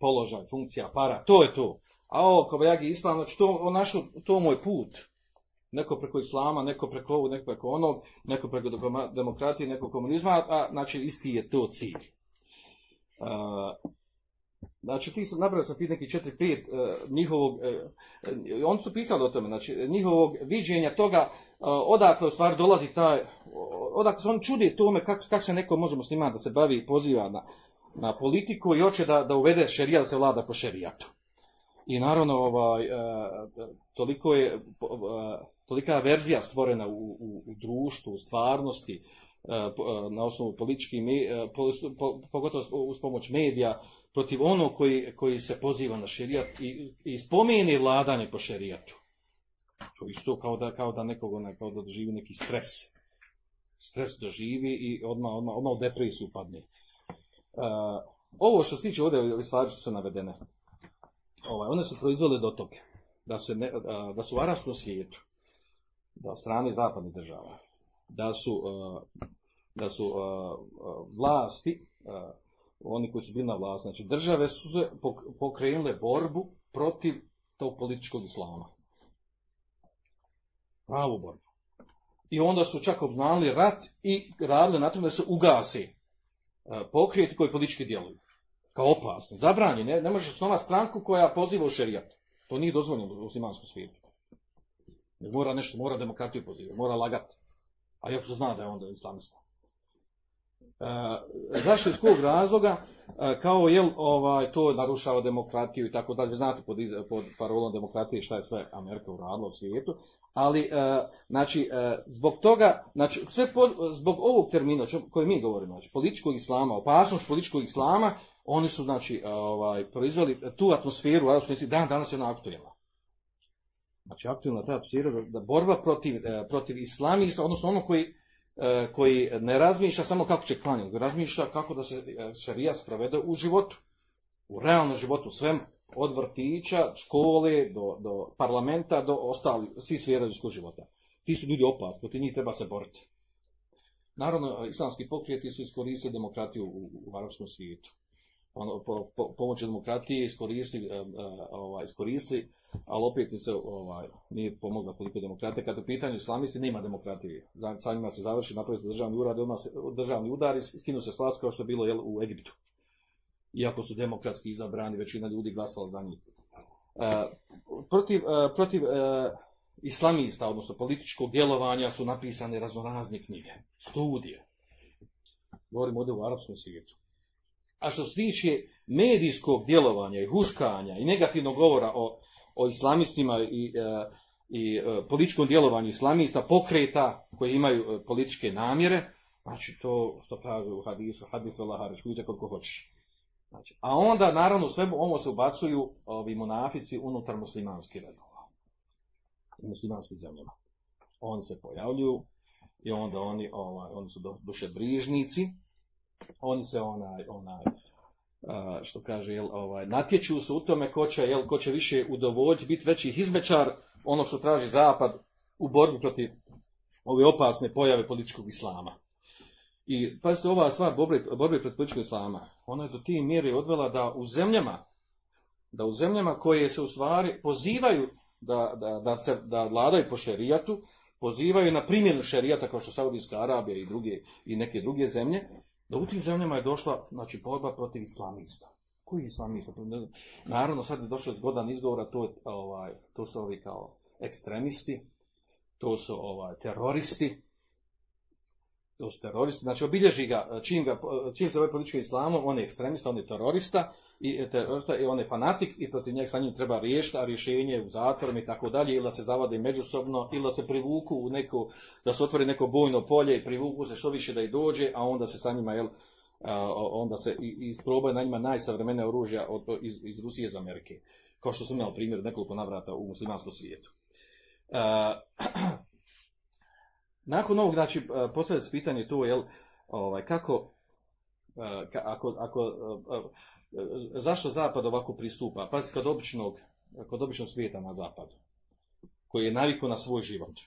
položaj, funkcija, para, to je to. A ovo, kao jagi islam, znači to, on našao, to mu je put. Neko preko islama, neko preko ovog, neko preko onog, neko preko demokratije, neko komunizma, a znači isti je to cilj. A, Znači, ti sam nabrao sam ti neki 4-5 uh, njihovog, uh, oni su pisali o tome, znači, njihovog viđenja toga, uh, odakle u stvari dolazi taj, odakle se oni čude tome kako, kako se neko može musliman da se bavi i poziva na, na politiku i hoće da, da uvede šerijat, da se vlada po šerijatu. I naravno, ovaj, toliko je, tolika verzija stvorena u, u, u društvu, u stvarnosti, na osnovu političkih, pogotovo uz pomoć medija, protiv onog koji, koji se poziva na šerijat i, i spomeni vladanje po šerijatu. To isto kao da, kao da nekog onaj, kao da doživi neki stres. Stres doživi i odmah, odmah, odmah u depresiju padne. Ovo što se tiče ovdje, ove stvari su navedene, ovaj, one su proizvole do toga da, se ne, da su u arabskom svijetu, da strane zapadnih država, da su, uh, da su uh, vlasti, oni koji su bili na vlasti, znači države su se pokrenule borbu protiv tog političkog islama. Pravu borbu. I onda su čak obznali rat i radili na tome da se ugasi pokrijeti koji politički djeluju. Kao opasni. Zabranjeni. Ne, ne možeš osnovati stranku koja poziva u šerijat. To nije dozvoljeno u muslimanskom svijetu. Mora nešto, mora demokratiju pozivati, mora lagati. A jako se zna da je onda islamista. Uh, zašto iz kog razloga, uh, kao jel ovaj, to narušava demokratiju i tako dalje, znate pod, pod parolom demokratije šta je sve Amerika uradila u svijetu, ali uh, znači, zbog toga, znači, sve pod, zbog ovog termina koji mi govorimo, znači, političkog islama, opasnost političkog islama, oni su znači, ovaj, proizveli tu atmosferu, dan danas je ona aktualna. Znači, aktualna ta atmosfera da, da borba protiv, protiv islamista, odnosno ono koji koji ne razmišlja samo kako će klanjati, razmišlja kako da se šarija sprovede u životu, u realnom životu, svem od vrtića, škole, do, do parlamenta, do ostali, svi sfera ljudskog života. Ti su ljudi opasni, protiv njih treba se boriti. Naravno, islamski pokrijeti su iskoristili demokratiju u, u arapskom svijetu. Ono, po, po, pomoću demokratije iskoristili, uh, uh, ovaj, iskoristili ali opet se ovaj, nije pomogla koliko demokratije. Kad u pitanju islamisti nema demokratije. Sa njima se završi, napravi državni udar, odmah se, državni udar i skinu se slac kao što je bilo jel, u Egiptu. Iako su demokratski izabrani, većina ljudi glasala za njih. Uh, protiv uh, protiv uh, islamista, odnosno političkog djelovanja su napisane raznorazne knjige, studije. Govorimo ovdje u arapskom svijetu. A što se tiče medijskog djelovanja i huškanja i negativnog govora o, o islamistima i, e, i e, političkom djelovanju islamista, pokreta koji imaju e, političke namjere, znači to što kažu u hadisu, hadisu Allah koliko hoćeš. Znači, a onda, naravno, sve ovo se ubacuju ovi monafici unutar muslimanskih redova. U muslimanskim zemljama. Oni se pojavljuju i onda oni, ovaj, oni su dušebrižnici, oni se onaj, onaj, što kaže, jel, ovaj, natječu se u tome ko će, jel, ko će više udovoljiti, biti veći izmečar, ono što traži zapad u borbi protiv ove opasne pojave političkog islama. I pazite, ova stvar borbe, borbe protiv političkog islama, ona je do tih mjeri odvela da u zemljama, da u zemljama koje se u stvari pozivaju da, da, da, se, da vladaju po šerijatu, pozivaju na primjenu šerijata kao što Saudijska Arabija i, druge, i neke druge zemlje, da u tim zemljama je došla znači, borba protiv islamista. Koji islamista? Naravno, sad je došao zgodan izgovora, to, je, ovaj, to su ovi kao ekstremisti, to su ovaj, teroristi, to su teroristi, znači obilježi ga, čim, ga, čim se ovaj politički islamom, on je ekstremista, on je terorista, i, terorista, i on je fanatik i protiv njega sa njim treba riješiti, a rješenje je u zatvorom i tako dalje, ili da se zavade međusobno, ili da se privuku u neko, da se otvori neko bojno polje i privuku se što više da i dođe, a onda se sa njima, jel, onda se isprobaju na njima najsavremenije oružja od, iz, iz Rusije iz Amerike. Kao što sam imao primjer nekoliko navrata u muslimanskom svijetu. [clears throat] nakon ovog, znači, postavlja se pitanje to, jel, ovaj, kako, ako, ako, zašto Zapad ovako pristupa? Pazite, kod običnog, kod običnog svijeta na Zapadu, koji je naviku na svoj život,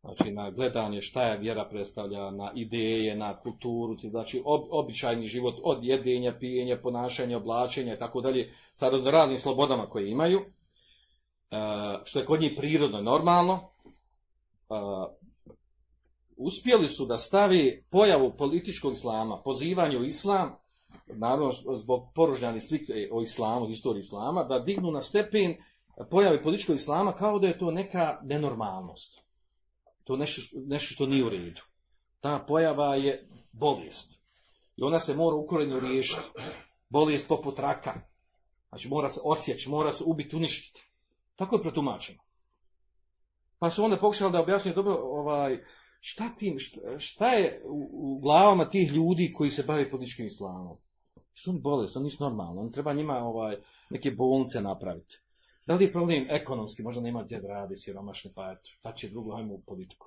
znači na gledanje šta je vjera predstavlja, na ideje, na kulturu, znači ob, običajni život od jedenja, pijenja, ponašanja, oblačenja i tako dalje, sa raznim slobodama koje imaju, što je kod njih prirodno normalno, uspjeli su da stavi pojavu političkog islama, pozivanje u islam, naravno zbog poružnjani slike o islamu, historiji islama, da dignu na stepen pojave političkog islama kao da je to neka nenormalnost. To je nešto, nešto što nije u redu. Ta pojava je bolest. I ona se mora ukorenju riješiti. Bolest poput raka. Znači mora se osjeći, mora se ubiti, uništiti. Tako je protumačeno. Pa su onda pokušali da objasniju dobro ovaj, šta, tim, šta, šta je u, u, glavama tih ljudi koji se bave političkim islamom? Su oni bolest, oni nisu normalni, oni treba njima ovaj, neke bolnice napraviti. Da li je problem ekonomski, možda nema gdje da radi siromašni, pa ta će drugo, hajmo u politiku,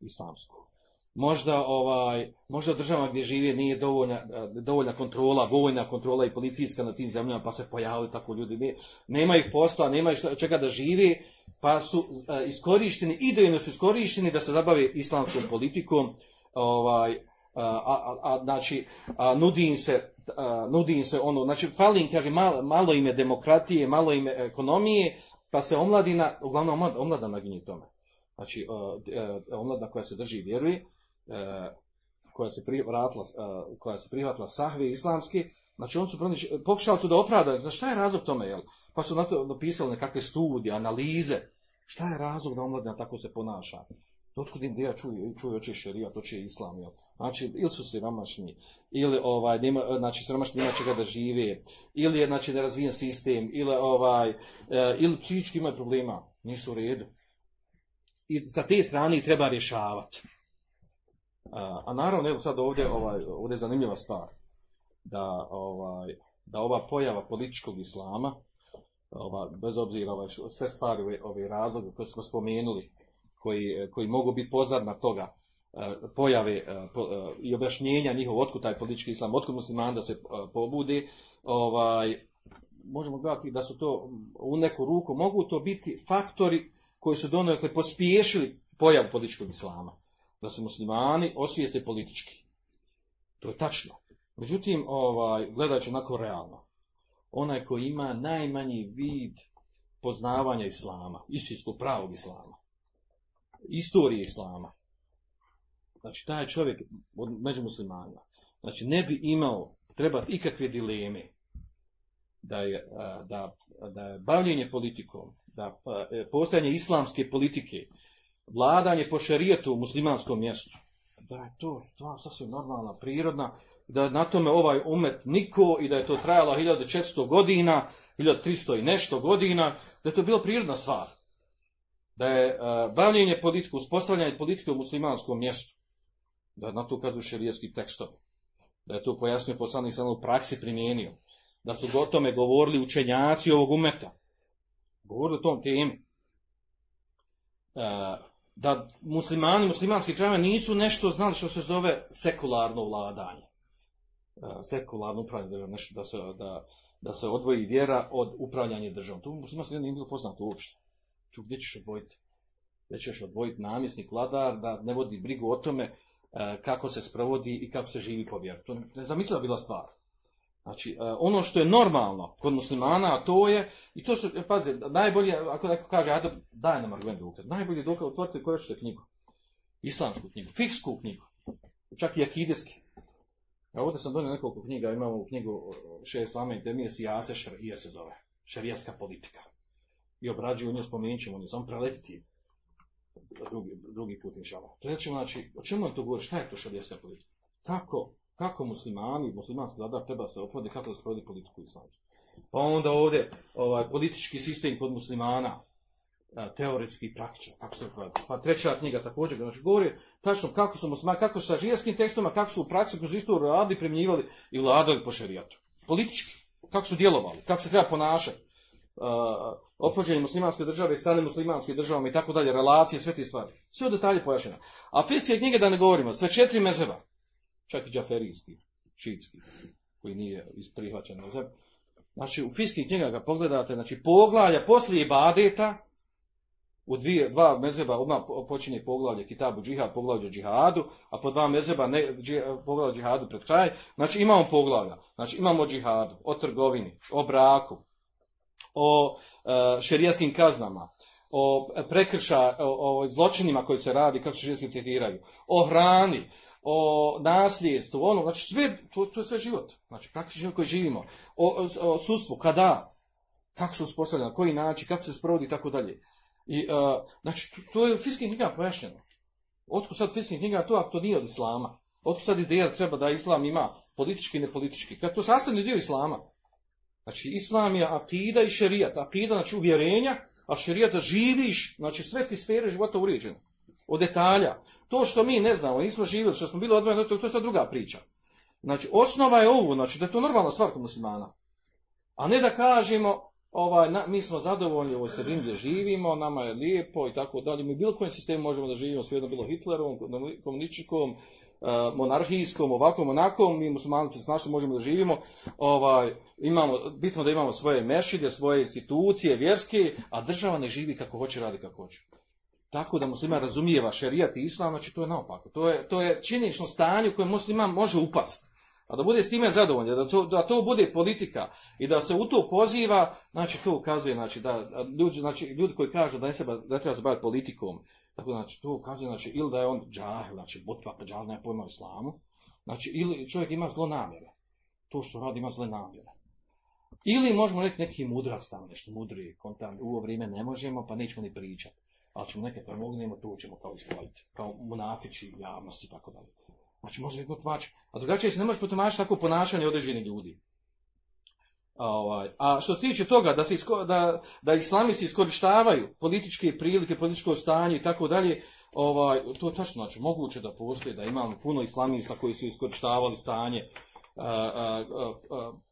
islamsku. Možda, ovaj, možda država gdje žive nije dovoljna, dovoljna kontrola, vojna kontrola i policijska na tim zemljama, pa se pojavili tako ljudi. Ne, nema ih posla, nema ih čega da žive, pa su a, iskorišteni, idejno su iskorišteni da se zabave islamskom politikom, ovaj, a, a, a, znači, a, nudi im se, a, nudi im se ono, znači, fali im, kaže, malo, malo im je demokratije, malo im je ekonomije, pa se omladina, uglavnom omlada, omlada naginje tome. Znači, omladna koja se drži vjeruje, koja se prihvatila, koja se prihvatila sahve islamske, znači on su pokušali su da opravdaju, znači šta je razlog tome, jel? Pa su na to napisali nekakve studije, analize, šta je razlog da omladina tako se ponaša? Otkud im ja čuju, čuju oče šerija, to će islam, jel? Znači, ili su siromašni, ili ovaj, nema, znači, siromašni nema čega da žive, ili je, znači, nerazvijen sistem, ili ovaj, e, ili psihički imaju problema, nisu u redu. I sa te strane treba rješavati. A, naravno, evo sad ovdje, ovaj, ovdje je zanimljiva stvar, da, ovaj, da ova pojava političkog islama, ova, bez obzira ovaj, sve stvari, ove, ove razloge koje smo spomenuli, koji, koji mogu biti pozadna toga, pojave i objašnjenja njihov otkud taj politički islam, otkud musliman da se pobudi, ovaj, možemo gledati da su to u neku ruku, mogu to biti faktori koji su donekle pospiješili pojavu političkog islama da se muslimani osvijeste politički. To je tačno. Međutim, ovaj, gledajući onako realno, onaj koji ima najmanji vid poznavanja islama, istinskog pravog islama, istorije islama, znači taj čovjek među muslimanima, znači ne bi imao, treba ikakve dileme, da je, da, da je bavljenje politikom, da e, postojanje islamske politike, vladanje po šarijetu u muslimanskom mjestu. Da je to stvar sasvim normalna, prirodna, da na tome ovaj umet niko i da je to trajalo 1400 godina, 1300 i nešto godina, da je to bilo prirodna stvar. Da je uh, bavljenje politiku, uspostavljanje politike u muslimanskom mjestu. Da je na to ukazuju šarijetski tekstovi. Da je to pojasnio poslanik sam u praksi primijenio. Da su o tome govorili učenjaci ovog umeta. Govorili o tom temi. Uh, da muslimani, muslimanski krajeva nisu nešto znali što se zove sekularno vladanje. Sekularno upravljanje državom, nešto da se, da, da se odvoji vjera od upravljanja državom. To muslimanski nije bilo poznato uopšte. Ču, gdje ćeš odvojiti? Gdje ćeš odvojiti namjesnik, vladar, da ne vodi brigu o tome kako se sprovodi i kako se živi po vjeru. To je nezamisliva bila stvar. Znači, e, ono što je normalno kod muslimana, a to je, i to su, e, pazi, najbolje, ako neko kaže, ajde, daj nam argument dokaz. Najbolje dokaz, otvorite koju ćete knjigu. Islamsku knjigu, fiksku knjigu. Čak i akideski. Ja ovdje sam donio nekoliko knjiga, imamo knjigu Šeje Islame i Temije Sijase Šarija se zove. Šarijatska politika. I obrađuju nju, spomenut ćemo, samo preletiti drugi, drugi put inšala. Trećemo, znači, o čemu on to govori, šta je to šarijatska politika? Kako, kako muslimani, muslimanski vladar treba se otvodi, kako da se provodi politiku islamsku. Pa onda ovdje ovaj, politički sistem kod muslimana, teoretski i praktično, kako se provodi. Pa treća knjiga također, znači govori tačno kako su muslimani, kako sa žijarskim tekstovima, kako su u praksi kroz istoriju radili, primjenjivali i vladali po šerijatu. Politički, kako su djelovali, kako se treba ponašati. Uh, ophođenje muslimanske države sa nemuslimanskim državama i tako dalje, relacije, sve te stvari. Sve detalje pojašnjeno. A fiskije knjige da ne govorimo, sve četiri mezeba, čak i džaferijski, šitski, koji nije isprihvaćen mezeb. Znači, u fiskih knjiga ga pogledate, znači poglavlja poslije ibadeta, u dvije, dva mezeba odmah počinje poglavlje Kitabu džihad, poglavlje džihadu, a po dva mezeba ne, dži, poglavlje džihadu pred kraj. Znači imamo poglavlja, znači imamo džihadu, o trgovini, o braku, o e, šerijaskim kaznama, o prekrša, o, o zločinima koji se radi, kako se šerijski tretiraju, o hrani, o nasljedstvu, ono, znači sve, to, to je sve život, znači praktično život koji živimo, o, o, o sustvu, kada, kako se uspostavlja, na koji način, kako se sprovodi i tako dalje. I, uh, znači, to je u fiskim knjigama pojašnjeno. Otkud sad fiskim knjigama to, ako to nije od islama? Otkud sad ideja treba da islam ima politički i nepolitički? Kad to sastavni dio islama? Znači, islam je akida i šerijat. Akida, znači, uvjerenja, a šerijat da živiš, znači, sve ti sfere života uređene. Od detalja. To što mi ne znamo, nismo živjeli, što smo bili odvojeni, to, je sad druga priča. Znači, osnova je ovo, znači, da je to normalna stvar kod muslimana. A ne da kažemo, ovaj, na, mi smo zadovoljni u ovoj sredini gdje živimo, nama je lijepo i tako dalje. Mi bilo kojem sistemu možemo da živimo, svejedno bilo Hitlerovom, komunističkom, uh, monarhijskom, ovakvom, onakom, mi muslimanci s našim možemo da živimo, ovaj, imamo, bitno da imamo svoje mešide, svoje institucije, vjerske, a država ne živi kako hoće, radi kako hoće. Tako da muslima razumijeva šerijat i islam, znači to je naopako. To je, to je činjenično stanje u kojem musliman može upasti. A da bude s time zadovoljan, da to, da to bude politika i da se u to poziva, znači to ukazuje, znači da ljudi, znači, ljudi koji kažu da ne treba, da treba se baviti politikom, tako znači to ukazuje, znači ili da je on džahil, znači botva pa džahil nema pojma islamu, znači ili čovjek ima zlo namjere, to što radi ima zle namjere. Ili možemo reći neki mudrac tamo, nešto mudri, kontam, u ovo vrijeme ne možemo, pa nećemo ni pričati. Ali ćemo neke pomognemo, to ćemo kao ispojiti, kao munafići javnosti i tako dalje. Znači može neko tumačiti. A drugačije se ne može potumačiti tako ponašanje određenih ljudi. A, ovaj, a što se tiče toga da, se isko, da, da islamisti iskorištavaju političke prilike, političko stanje i tako dalje, ovaj, to je tačno, znači moguće da postoji, da imamo puno islamista koji su iskorištavali stanje,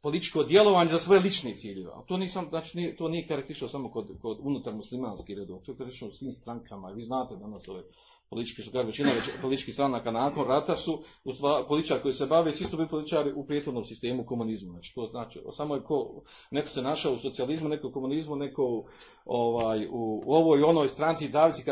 političko djelovanje za svoje lične ciljeve. A to nisam, znači nije, to nije karakteristično samo kod, kod unutar muslimanskih redova, to je karakteristično u svim strankama. Vi znate danas ove politički kaže većina već, političkih stranaka nakon rata su u političari koji se bave svi su bili političari u prijetvornom sistemu komunizmu. Znači to znači samo je ko neko se našao u socijalizmu, neko u komunizmu, neko ovaj u, u ovoj onoj stranci zavisi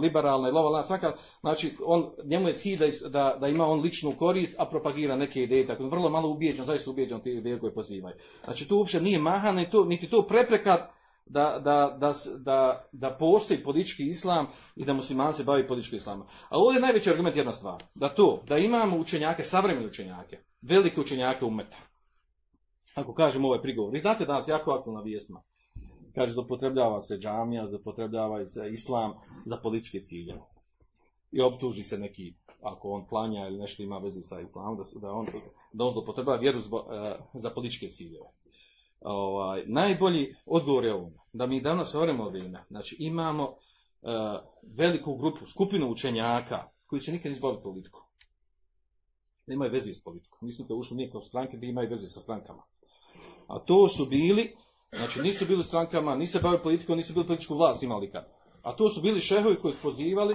liberalna i lovalna stranka, znači on njemu je cilj da, da, da ima on ličnu korist, a propagira neke ideje, tako vrlo malo ubijeđen, zaista ubijeđen te ideje koje pozivaju. Znači to uopšte nije mahane, to niti to prepreka da, da, da, da, da postoji politički islam i da musliman se bavi političkim islamom. A ovdje je najveći argument jedna stvar. Da to, da imamo učenjake, savremene učenjake, velike učenjake umeta. Ako kažemo ovaj prigovor. Vi znate danas jako aktualna vijesma. Kaže, zapotrebljava se džamija, zapotrebljava se islam za političke cilje. I optuži se neki, ako on klanja ili nešto ima vezi sa islamom, da, da on, da on zapotrebljava vjeru uh, za političke ciljeve ovaj, najbolji odgovor je ovo, da mi danas vremo vrijeme, znači imamo uh, veliku grupu, skupinu učenjaka koji se nikad izbavili politiku. Nemaju veze s politikom. Nisu da ušli u stranke da imaju veze sa strankama. A to su bili, znači nisu bili strankama, nisu bavili politikom, nisu bili političku vlast imali kad. A to su bili šehovi koji pozivali,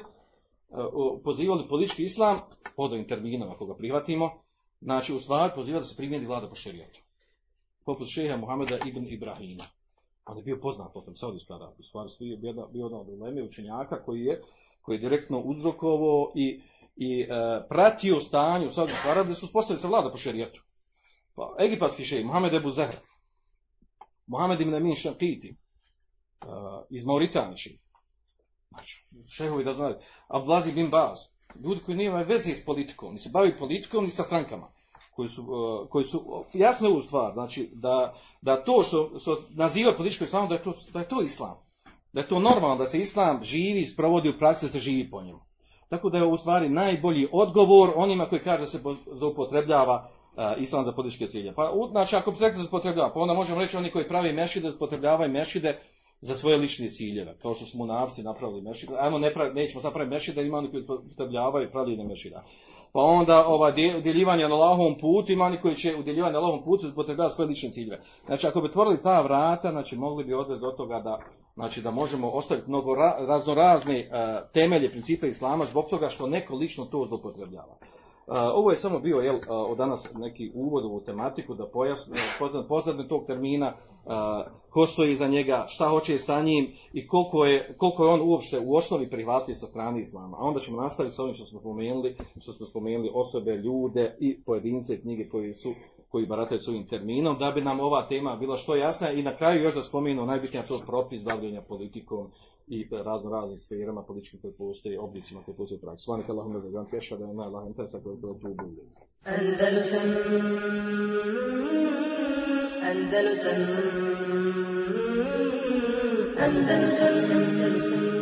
uh, pozivali politički islam, pod ovim terminom ako ga prihvatimo, znači u stvari pozivali da se primjeni vlada po šerijatu poput šeha Muhameda ibn Ibrahima. On je bio poznat po tom Saudijsku Arabiju. U stvari svi je bio, jedan od uleme učenjaka koji je, koji je direktno uzrokovao i, i e, pratio stanje u Saudijsku Arabiju su spostavili se vlada po šerijetu. Pa, egipatski šejh, Mohamed Ebu Zahr, Mohamed ibn Amin Šankiti, uh, iz Mauritanije. Znači, šehovi da znaju. Abdulaziz bin Baz, ljudi koji nemaju veze s politikom, ni se bavi politikom, ni sa strankama. Koji su, uh, koji su jasno ovu stvar, znači da, da to što, što naziva političko islamom, da je to, da je to islam. Da je to normalno, da se islam živi, sprovodi u praksi, da se živi po njemu. Tako da je u stvari najbolji odgovor onima koji kaže da se zaupotrebljava uh, islam za političke cilje. Pa, znači, ako se rekli da se pa onda možemo reći oni koji pravi mešide, upotrebljavaju mešide za svoje lične ciljeve, kao što smo navci napravili mešide. Ajmo, ne pravi, nećemo sad praviti mešide, ima oni koji upotrebljavaju pravljenje mešida. Pa onda ova udjeljivanje na lahom putu, ima oni koji će udjeljivanje na lahom putu upotrebljavati svoje lične ciljeve. Znači, ako bi otvorili ta vrata, znači, mogli bi odvesti do toga da, znači, da možemo ostaviti mnogo ra, raznorazne uh, temelje, principe islama, zbog toga što neko lično to zloupotrebljava. Ovo je samo bio jel, od danas neki uvod u tematiku da pojasni, poznat, poznat tog termina, ko stoji za njega, šta hoće sa njim i koliko je, koliko je on uopšte u osnovi prihvatljiv sa strane islama. A onda ćemo nastaviti sa ovim što smo spomenuli, što smo spomenuli osobe, ljude i pojedince i knjige koji su koji barataju s ovim terminom, da bi nam ova tema bila što jasna i na kraju još da spomenu najbitnija to propis bavljenja politikom i razno raznim sferama političkim koje postoje, oblicima koje postoje u praksi. Svanika Allahum vam keša da je na Allah interesa koje je bilo tu. Andalusam Andalusam Andalusam Andalusam